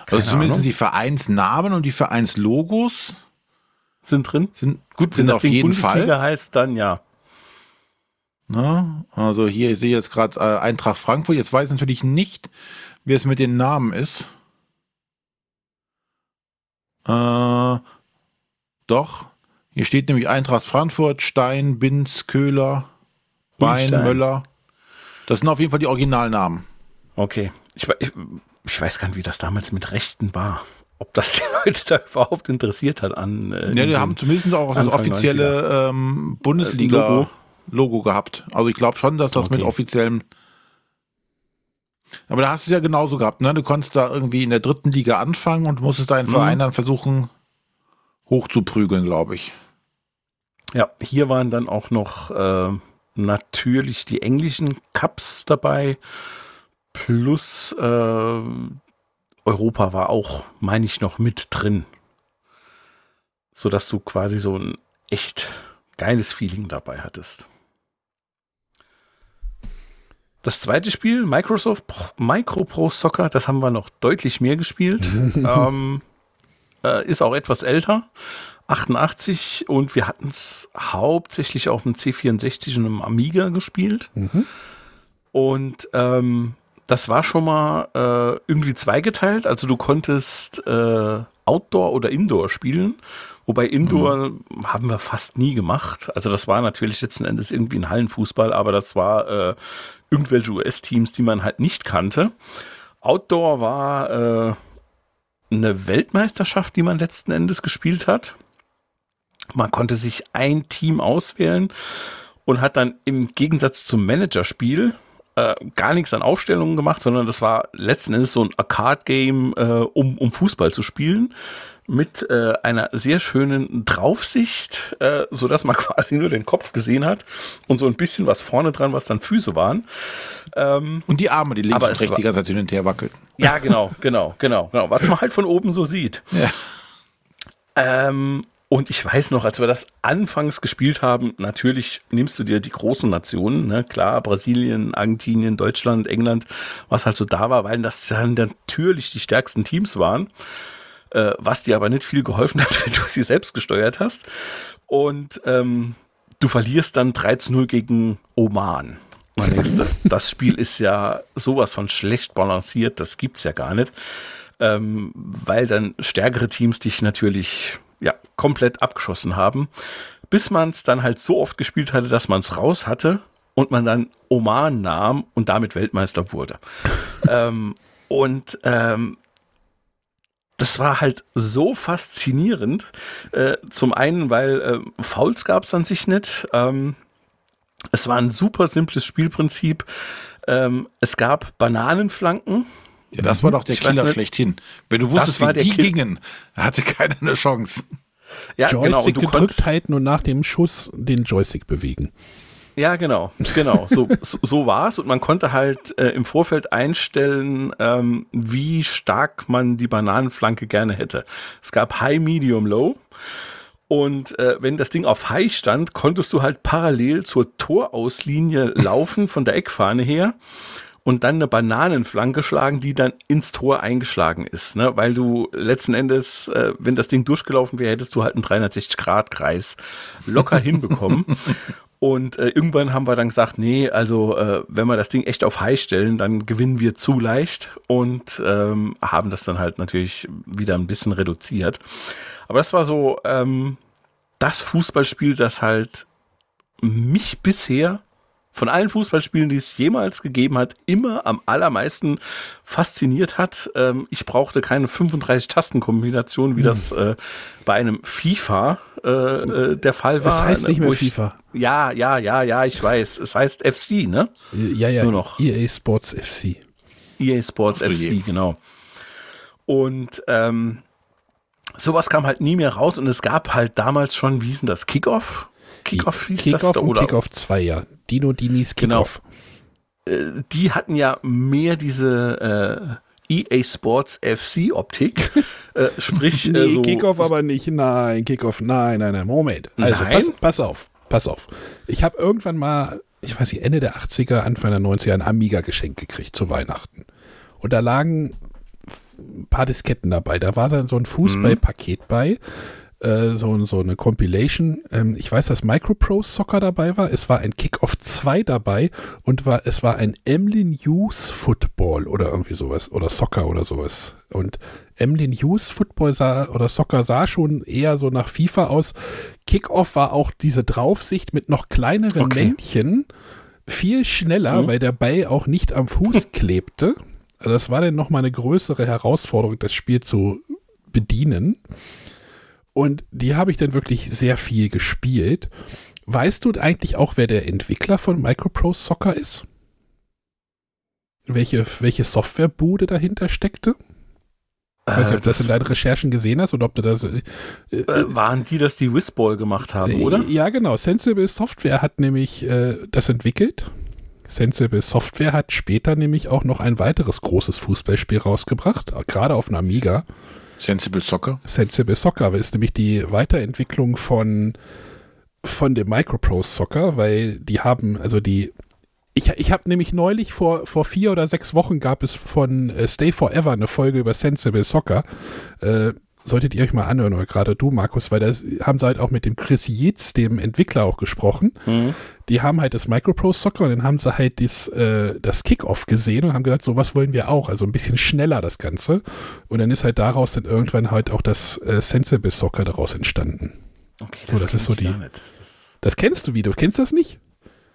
Also Keine zumindest Ahnung. die Vereinsnamen und die Vereinslogos Sind drin. sind gut, sind das auf jeden Bundesliga Fall. heißt, dann ja. Ne? Also hier, ich sehe jetzt gerade äh, Eintracht Frankfurt. Jetzt weiß ich natürlich nicht, wie es mit den Namen ist. Äh, doch. Hier steht nämlich Eintracht Frankfurt, Stein, Binz, Köhler, Bein, Stein. Möller. Das sind auf jeden Fall die Originalnamen. Okay. Ich, ich, ich weiß gar nicht, wie das damals mit Rechten war. Ob das die Leute da überhaupt interessiert hat an. Äh, Ja, die haben zumindest auch das Anfang offizielle ähm, Bundesliga-Logo Logo. gehabt. Also ich glaube schon, dass das mit Okay. offiziellem. Aber da hast du es ja genauso gehabt, ne? Du konntest da irgendwie in der dritten Liga anfangen und musstest deinen Mhm. Verein dann versuchen hochzuprügeln, glaube ich. Ja, hier waren dann auch noch äh, natürlich die englischen Cups dabei. Plus äh, Europa war auch, meine ich, noch mit drin. Sodass du quasi so ein echt geiles Feeling dabei hattest. Das zweite Spiel, Microsoft Micro Pro Soccer, das haben wir noch deutlich mehr gespielt. ähm, äh, ist auch etwas älter. 88 und wir hatten es hauptsächlich auf dem C64 und einem Amiga gespielt. Und ähm, das war schon mal äh, irgendwie zweigeteilt. Also du konntest äh, Outdoor oder Indoor spielen. Wobei Indoor haben wir fast nie gemacht. Also das war natürlich letzten Endes irgendwie ein Hallenfußball, aber das war äh, irgendwelche US-Teams, die man halt nicht kannte. Outdoor war äh, eine Weltmeisterschaft, die man letzten Endes gespielt hat. Man konnte sich ein Team auswählen und hat dann im Gegensatz zum Managerspiel äh, gar nichts an Aufstellungen gemacht, sondern das war letzten Endes so ein Arcade-Game, äh, um, um Fußball zu spielen mit äh, einer sehr schönen Draufsicht, äh, so dass man quasi nur den Kopf gesehen hat und so ein bisschen was vorne dran, was dann Füße waren. Ähm, Und die Arme, die links Aber und rechts die ganze Zeit hin und her wackelten. ja, genau, genau, genau, genau. Was man halt von oben so sieht. Ja. Ähm, und ich weiß noch, als wir das anfangs gespielt haben, natürlich nimmst du dir die großen Nationen, ne? klar, Brasilien, Argentinien, Deutschland, England, was halt so da war, weil das dann natürlich die stärksten Teams waren, äh, was dir aber nicht viel geholfen hat, wenn du sie selbst gesteuert hast. Und ähm, du verlierst dann 13-0 gegen Oman. Man denkst, das Spiel ist ja sowas von schlecht balanciert, das gibt's ja gar nicht. Ähm, weil dann stärkere Teams dich natürlich ja, komplett abgeschossen haben, bis man es dann halt so oft gespielt hatte, dass man es raus hatte und man dann Oman nahm und damit Weltmeister wurde. ähm, und ähm, das war halt so faszinierend. Äh, zum einen, weil äh, Fouls gab es an sich nicht. Ähm, es war ein super simples Spielprinzip. Ähm, es gab Bananenflanken. Ja, das war doch der Ich Killer nicht. schlechthin. Wenn du wusstest, wie die Kill- gingen, hatte keiner eine Chance. Ja, genau. Joystick Und du gedrückt halten und nach dem Schuss den Joystick bewegen. Ja, genau, genau. So, so, so war es. Und man konnte halt äh, im Vorfeld einstellen, ähm, wie stark man die Bananenflanke gerne hätte. Es gab High, Medium, Low. Und äh, wenn das Ding auf High stand, konntest du halt parallel zur Torauslinie laufen von der Eckfahne her und dann eine Bananenflanke schlagen, die dann ins Tor eingeschlagen ist. Ne? Weil du letzten Endes, äh, wenn das Ding durchgelaufen wäre, hättest du halt einen 360-Grad-Kreis locker hinbekommen. Und äh, irgendwann haben wir dann gesagt, nee, also äh, wenn wir das Ding echt auf High stellen, dann gewinnen wir zu leicht und ähm, haben das dann halt natürlich wieder ein bisschen reduziert. Aber das war so ähm, das Fußballspiel, das halt mich bisher von allen Fußballspielen, die es jemals gegeben hat, immer am allermeisten fasziniert hat. Ähm, ich brauchte keine 35 Tastenkombinationen, wie Hm. das äh, bei einem FIFA äh, äh, der Fall war. Es heißt nicht mehr ich- FIFA. Ja, ja, ja, ja, ich weiß. Es heißt FC, ne? Ja, ja, Nur noch. EA Sports FC. EA Sports Ach, FC, je. genau. Und ähm, sowas kam halt nie mehr raus und es gab halt damals schon, wie hieß denn das? Kickoff? Kickoff hieß das Kickoff da, und oder? Kickoff 2, ja. Dino Dinis Genau. Kickoff. Äh, die hatten ja mehr diese äh, EA Sports FC Optik, äh, sprich Nee, so Kickoff aber nicht. Nein, Kickoff, nein, nein, nein. Moment. Also, Nein? pass, pass auf, pass auf. Ich habe irgendwann mal, ich weiß nicht, Ende der 80er, Anfang der 90er ein Amiga geschenkt gekriegt zu Weihnachten. Und da lagen ein paar Disketten dabei. Da war dann so ein Fußballpaket bei. Äh, So, so eine Compilation. Ähm, ich weiß, dass Microprose Soccer dabei war. Es war ein Kickoff 2 dabei und war, es war ein Emlyn Hughes Football oder irgendwie sowas. Oder Soccer oder sowas. Und Emlyn Hughes Football sah, oder Soccer sah schon eher so nach FIFA aus. Kickoff war auch diese Draufsicht mit noch kleineren Okay. Männchen. Viel schneller, Mhm. weil der Ball auch nicht am Fuß klebte. Also das war dann nochmal eine größere Herausforderung, das Spiel zu bedienen. Und die habe ich dann wirklich sehr viel gespielt. Weißt du eigentlich auch, wer der Entwickler von Microprose Soccer ist? Welche, welche Softwarebude dahinter steckte? Weiß nicht, äh, ob du das das, in deinen Recherchen gesehen hast oder ob du das. Äh, äh, waren die, dass die Whizball gemacht haben, oder? Ja, genau. Sensible Software hat nämlich äh, das entwickelt. Sensible Software hat später nämlich auch noch ein weiteres großes Fußballspiel rausgebracht, gerade auf einem Amiga. Sensible Soccer. Sensible Soccer ist nämlich die Weiterentwicklung von, von dem Microprose Soccer, weil die haben, also die, ich, ich habe nämlich neulich vor, vor vier oder sechs Wochen gab es von äh, Stay Forever eine Folge über Sensible Soccer. Äh, solltet ihr euch mal anhören, oder gerade du, Markus, weil das haben sie halt auch mit dem Chris Yates, dem Entwickler, auch gesprochen. Mhm. Die haben halt das Microprose Soccer und dann haben sie halt das, äh, das Kickoff gesehen und haben gesagt, sowas wollen wir auch, also ein bisschen schneller das Ganze. Und dann ist halt daraus dann irgendwann halt auch das äh, Sensible Soccer daraus entstanden. Okay, So, das ist so die-. Das- Das kennst du wie? Du kennst das nicht?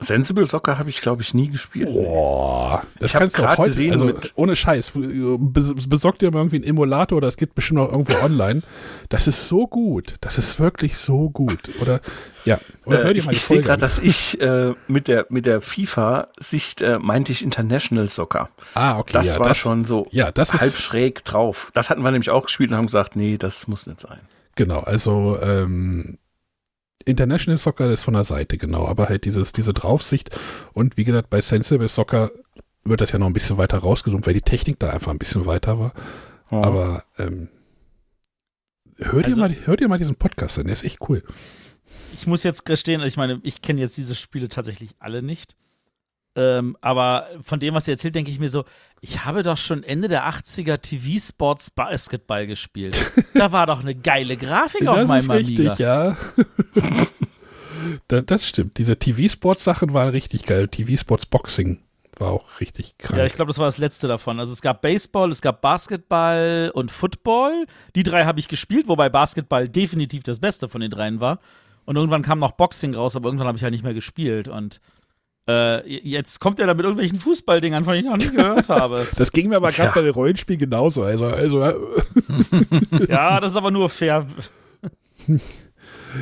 Sensible Soccer habe ich, glaube ich, nie gespielt. Boah, das Ich kannst du auch heute, gesehen also ohne Scheiß, bes- besorg dir mal irgendwie einen Emulator oder es gibt bestimmt auch irgendwo online. Das ist so gut, das ist wirklich so gut. Oder, ja, oder Äh, hör dir ich mal die ich sehe gerade, dass ich äh, mit der, mit der FIFA-Sicht äh, meinte ich International Soccer. Ah, okay, Das ja, war das, schon so ja, das halb ist, schräg drauf. Das hatten wir nämlich auch gespielt und haben gesagt, nee, das muss nicht sein. genau, also, ähm, International Soccer ist von der Seite, genau, aber halt dieses, diese Draufsicht und wie gesagt, bei Sensible Soccer wird das ja noch ein bisschen weiter rausgezoomt, weil die Technik da einfach ein bisschen weiter war. Aber ähm, hör, dir Also- mal, hör dir mal diesen Podcast an, der ist echt cool. Ich muss jetzt gestehen, ich meine, ich kenne jetzt diese Spiele tatsächlich alle nicht. Ähm, aber von dem, was ihr erzählt, denke ich mir so, ich habe doch schon Ende der 80er TV-Sports Basketball gespielt. da war doch eine geile Grafik auf das meinem ist richtig, Amiga. ja. da, das stimmt. Diese TV-Sports-Sachen waren richtig geil. TV-Sports Boxing war auch richtig krank. Ja, ich glaube, das war das letzte davon. Also es gab Baseball, es gab Basketball und Football. Die drei habe ich gespielt, wobei Basketball definitiv das Beste von den dreien war. Und irgendwann kam noch Boxing raus, aber irgendwann habe ich halt nicht mehr gespielt. Und äh, jetzt kommt er da mit irgendwelchen Fußballdingern, von denen ich noch nie gehört habe. das ging mir aber gerade bei dem Rollenspiel genauso. Also, also äh, Ja, das ist aber nur fair.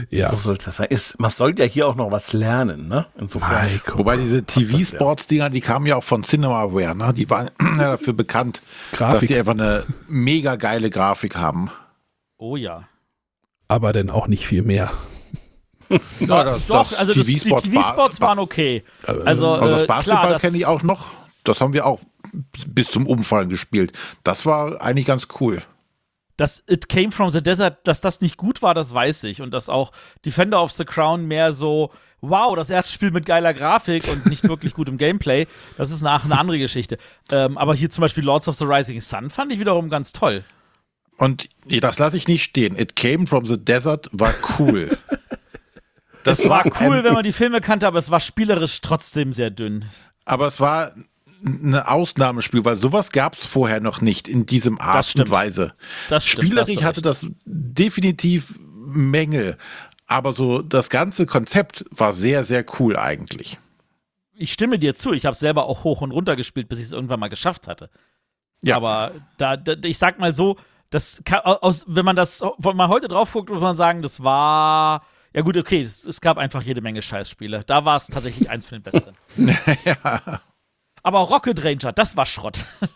ja. So soll es das sein. Ist, man soll ja hier auch noch was lernen, ne? Insofern. Heiko. Wobei diese TV-Sports-Dinger, die kamen ja auch von Cinemaware, ne? Die waren ja dafür bekannt, dass Grafik, die einfach eine mega geile Grafik haben. Oh ja. aber dann auch nicht viel mehr. Ja, das- Doch, das also das, die war- waren okay. Also, Also das äh, Basketball klar, das- kenne ich auch noch. Das haben wir auch bis zum Umfallen gespielt. Das war eigentlich ganz cool. dass It Came from the Desert, dass das nicht gut war, das weiß ich. Und dass auch Defender of the Crown mehr so, wow, das erste Spiel mit geiler Grafik und nicht wirklich gutem Gameplay, das ist nach eine andere Geschichte. Ähm, aber hier zum Beispiel Lords of the Rising Sun fand ich wiederum ganz toll. Und das lasse ich nicht stehen. It came from the desert war cool. Das Es war cool, ein, wenn man die Filme kannte, aber es war spielerisch trotzdem sehr dünn. Aber es war eine Ausnahmespiel, weil sowas gab es vorher noch nicht in diesem Art Das und Weise. Das stimmt, Spielerisch du hatte das definitiv Mängel. Aber so das ganze Konzept war sehr, sehr cool eigentlich. ich stimme dir zu, ich habe selber auch hoch und runter gespielt, bis ich es irgendwann mal geschafft hatte. Ja. Aber da, da, ich sag mal so, das kann, aus, wenn man das, wenn man heute drauf guckt, muss man sagen, das war. Ja, gut, okay, es, es gab einfach jede Menge Scheißspiele. Da war es tatsächlich eins von den besseren. ja. Aber Rocket Ranger, das war Schrott.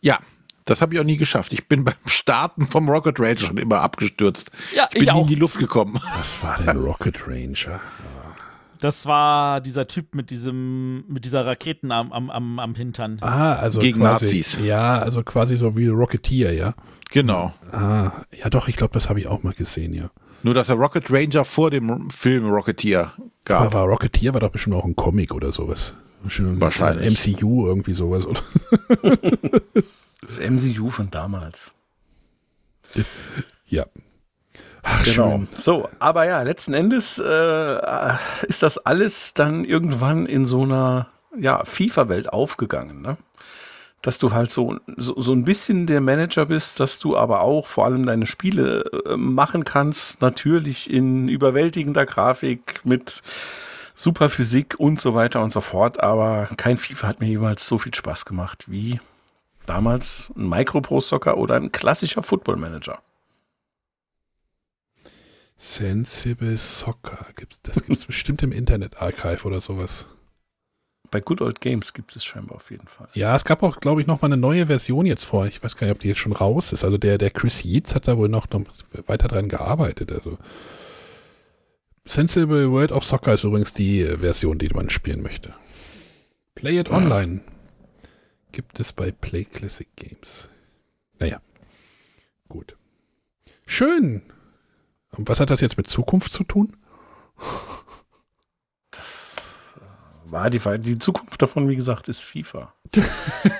ja, das habe ich auch nie geschafft. Ich bin beim Starten vom Rocket Ranger schon immer abgestürzt. Ja, ich bin ich nie auch. in die Luft gekommen. Was war denn Rocket Ranger? Das war dieser Typ mit diesem, mit dieser Raketen am, am, am, am Hintern. Ah, also Gegen quasi, Nazis. Ja, also quasi so wie Rocketeer, ja. Genau. Ah, ja doch, ich glaube, das habe ich auch mal gesehen, ja. Nur, dass der Rocket Ranger vor dem Film Rocketeer Aber gab. war Rocketeer war doch bestimmt auch ein Comic oder sowas. Bestimmt Wahrscheinlich. ein MCU irgendwie sowas. Oder? Das MCU von damals. Ja. Ach, Genau. schön. So, aber ja, letzten Endes äh, ist das alles dann irgendwann in so einer ja, FIFA-Welt aufgegangen, ne? Dass du halt so, so, so ein bisschen der Manager bist, dass du aber auch vor allem deine Spiele äh, machen kannst, natürlich in überwältigender Grafik mit super Physik und so weiter und so fort, aber kein FIFA hat mir jemals so viel Spaß gemacht wie damals ein Micro Pro Soccer oder ein klassischer Football Manager. Sensible Soccer. Gibt's, das gibt es bestimmt im Internet-Archive oder sowas. Bei Good Old Games gibt es scheinbar auf jeden Fall. Ja, es gab auch, glaube ich, noch mal eine neue Version jetzt vor. Ich weiß gar nicht, ob die jetzt schon raus ist. Also der, der Chris Yeats hat da wohl noch, noch weiter dran gearbeitet. Also Sensible World of Soccer ist übrigens die äh, Version, die man spielen möchte. Play It Online gibt es bei Play Classic Games. Naja, gut. Schön. Und was hat das jetzt mit Zukunft zu tun? War die, die Zukunft davon, wie gesagt, ist FIFA.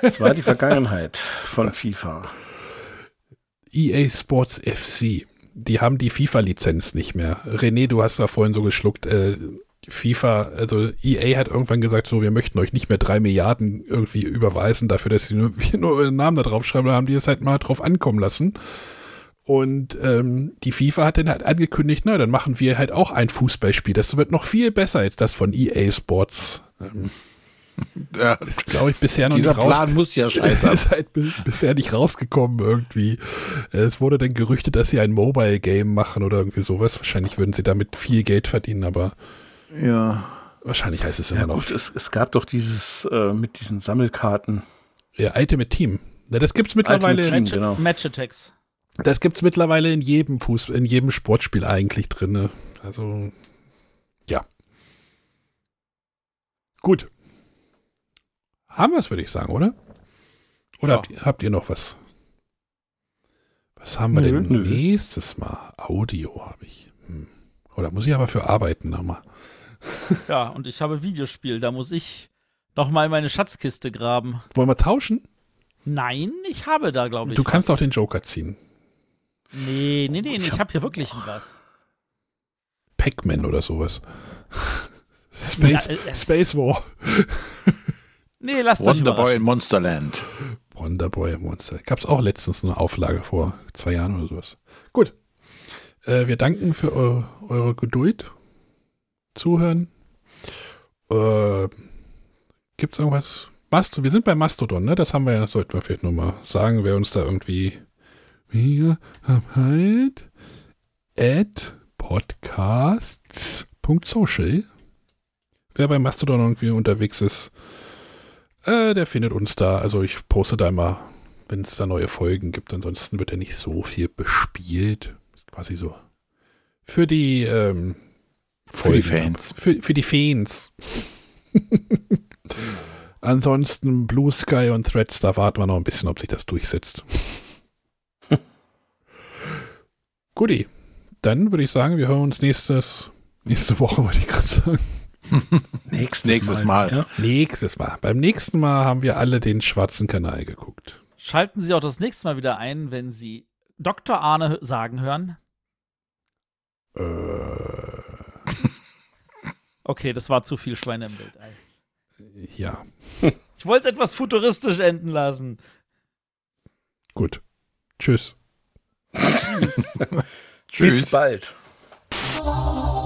Es war die Vergangenheit von FIFA. EA Sports FC. Die haben die FIFA-Lizenz nicht mehr. René, du hast da vorhin so geschluckt, äh, FIFA, also EA hat irgendwann gesagt, so, wir möchten euch nicht mehr drei Milliarden irgendwie überweisen dafür, dass sie nur, wir nur euren Namen da drauf schreiben, da haben die es halt mal drauf ankommen lassen. Und ähm, die FIFA hat dann halt angekündigt, na, dann machen wir halt auch ein Fußballspiel. Das wird noch viel besser als das von EA Sports. Ähm, Ja, ist, glaube ich, bisher noch dieser nicht raus. Plan muss ja scheitern. ist halt bi- bisher nicht rausgekommen irgendwie. Es wurde dann gerüchtet, dass sie ein Mobile-Game machen oder irgendwie sowas. Wahrscheinlich würden sie damit viel Geld verdienen, aber ja. wahrscheinlich heißt es immer Ja, noch gut, es, es gab doch dieses äh, mit diesen Sammelkarten. ja, Ultimate Team. Ja, das gibt's mittlerweile. Ultimate Team. Match, genau. Match Attacks. Das gibt's mittlerweile in jedem Fuß, in jedem Sportspiel eigentlich drinne. Also ja. Gut. Haben wir es, würde ich sagen, oder? Oder Ja. habt, ihr- habt ihr noch was? Was haben wir Nö, denn nö. nächstes Mal? Audio habe ich. Hm. Oder muss ich aber für arbeiten nochmal? Ja, und ich habe Videospiel, da muss ich noch mal meine Schatzkiste graben. Wollen wir tauschen? Nein, ich habe da, glaube ich. du kannst was. auch den Joker ziehen. Nee, nee, nee, nee ich habe hier wirklich was. Pac-Man oder sowas. Space, Ja, äh, Space War. Nee, lasst euch Wonderboy überraschen. in Monsterland. Wonderboy Monster. Gab es auch letztens eine Auflage vor zwei Jahren oder sowas. Gut. Äh, wir danken für eu eure Geduld. Zuhören. Äh, Gibt es irgendwas? Mastodon, wir sind bei Mastodon, ne? Das haben wir ja, sollten wir vielleicht nochmal sagen, wer uns da irgendwie. Wir haben halt at podcasts.social. Wer bei Mastodon irgendwie unterwegs ist, äh, der findet uns da. Also ich poste da immer, wenn es da neue Folgen gibt. Ansonsten wird er nicht so viel bespielt. Ist quasi so für die ähm, Für die Fans. Für, für die Fans. Ansonsten Blue Sky und Threads, da warten wir noch ein bisschen, ob sich das durchsetzt. Guti. Dann würde ich sagen, wir hören uns nächstes, nächste Woche, wollte ich gerade sagen. Nächstes, Nächstes Mal. Ja? Nächstes Mal. Beim nächsten Mal haben wir alle den schwarzen Kanal geguckt. Schalten Sie auch das nächste Mal wieder ein, wenn Sie Dr. Arne sagen hören. Äh, Okay, das war zu viel Schweine im Weltall. ja, Ich wollte es etwas futuristisch enden lassen. gut. Tschüss. Tschüss. Bis bald. Tschüss.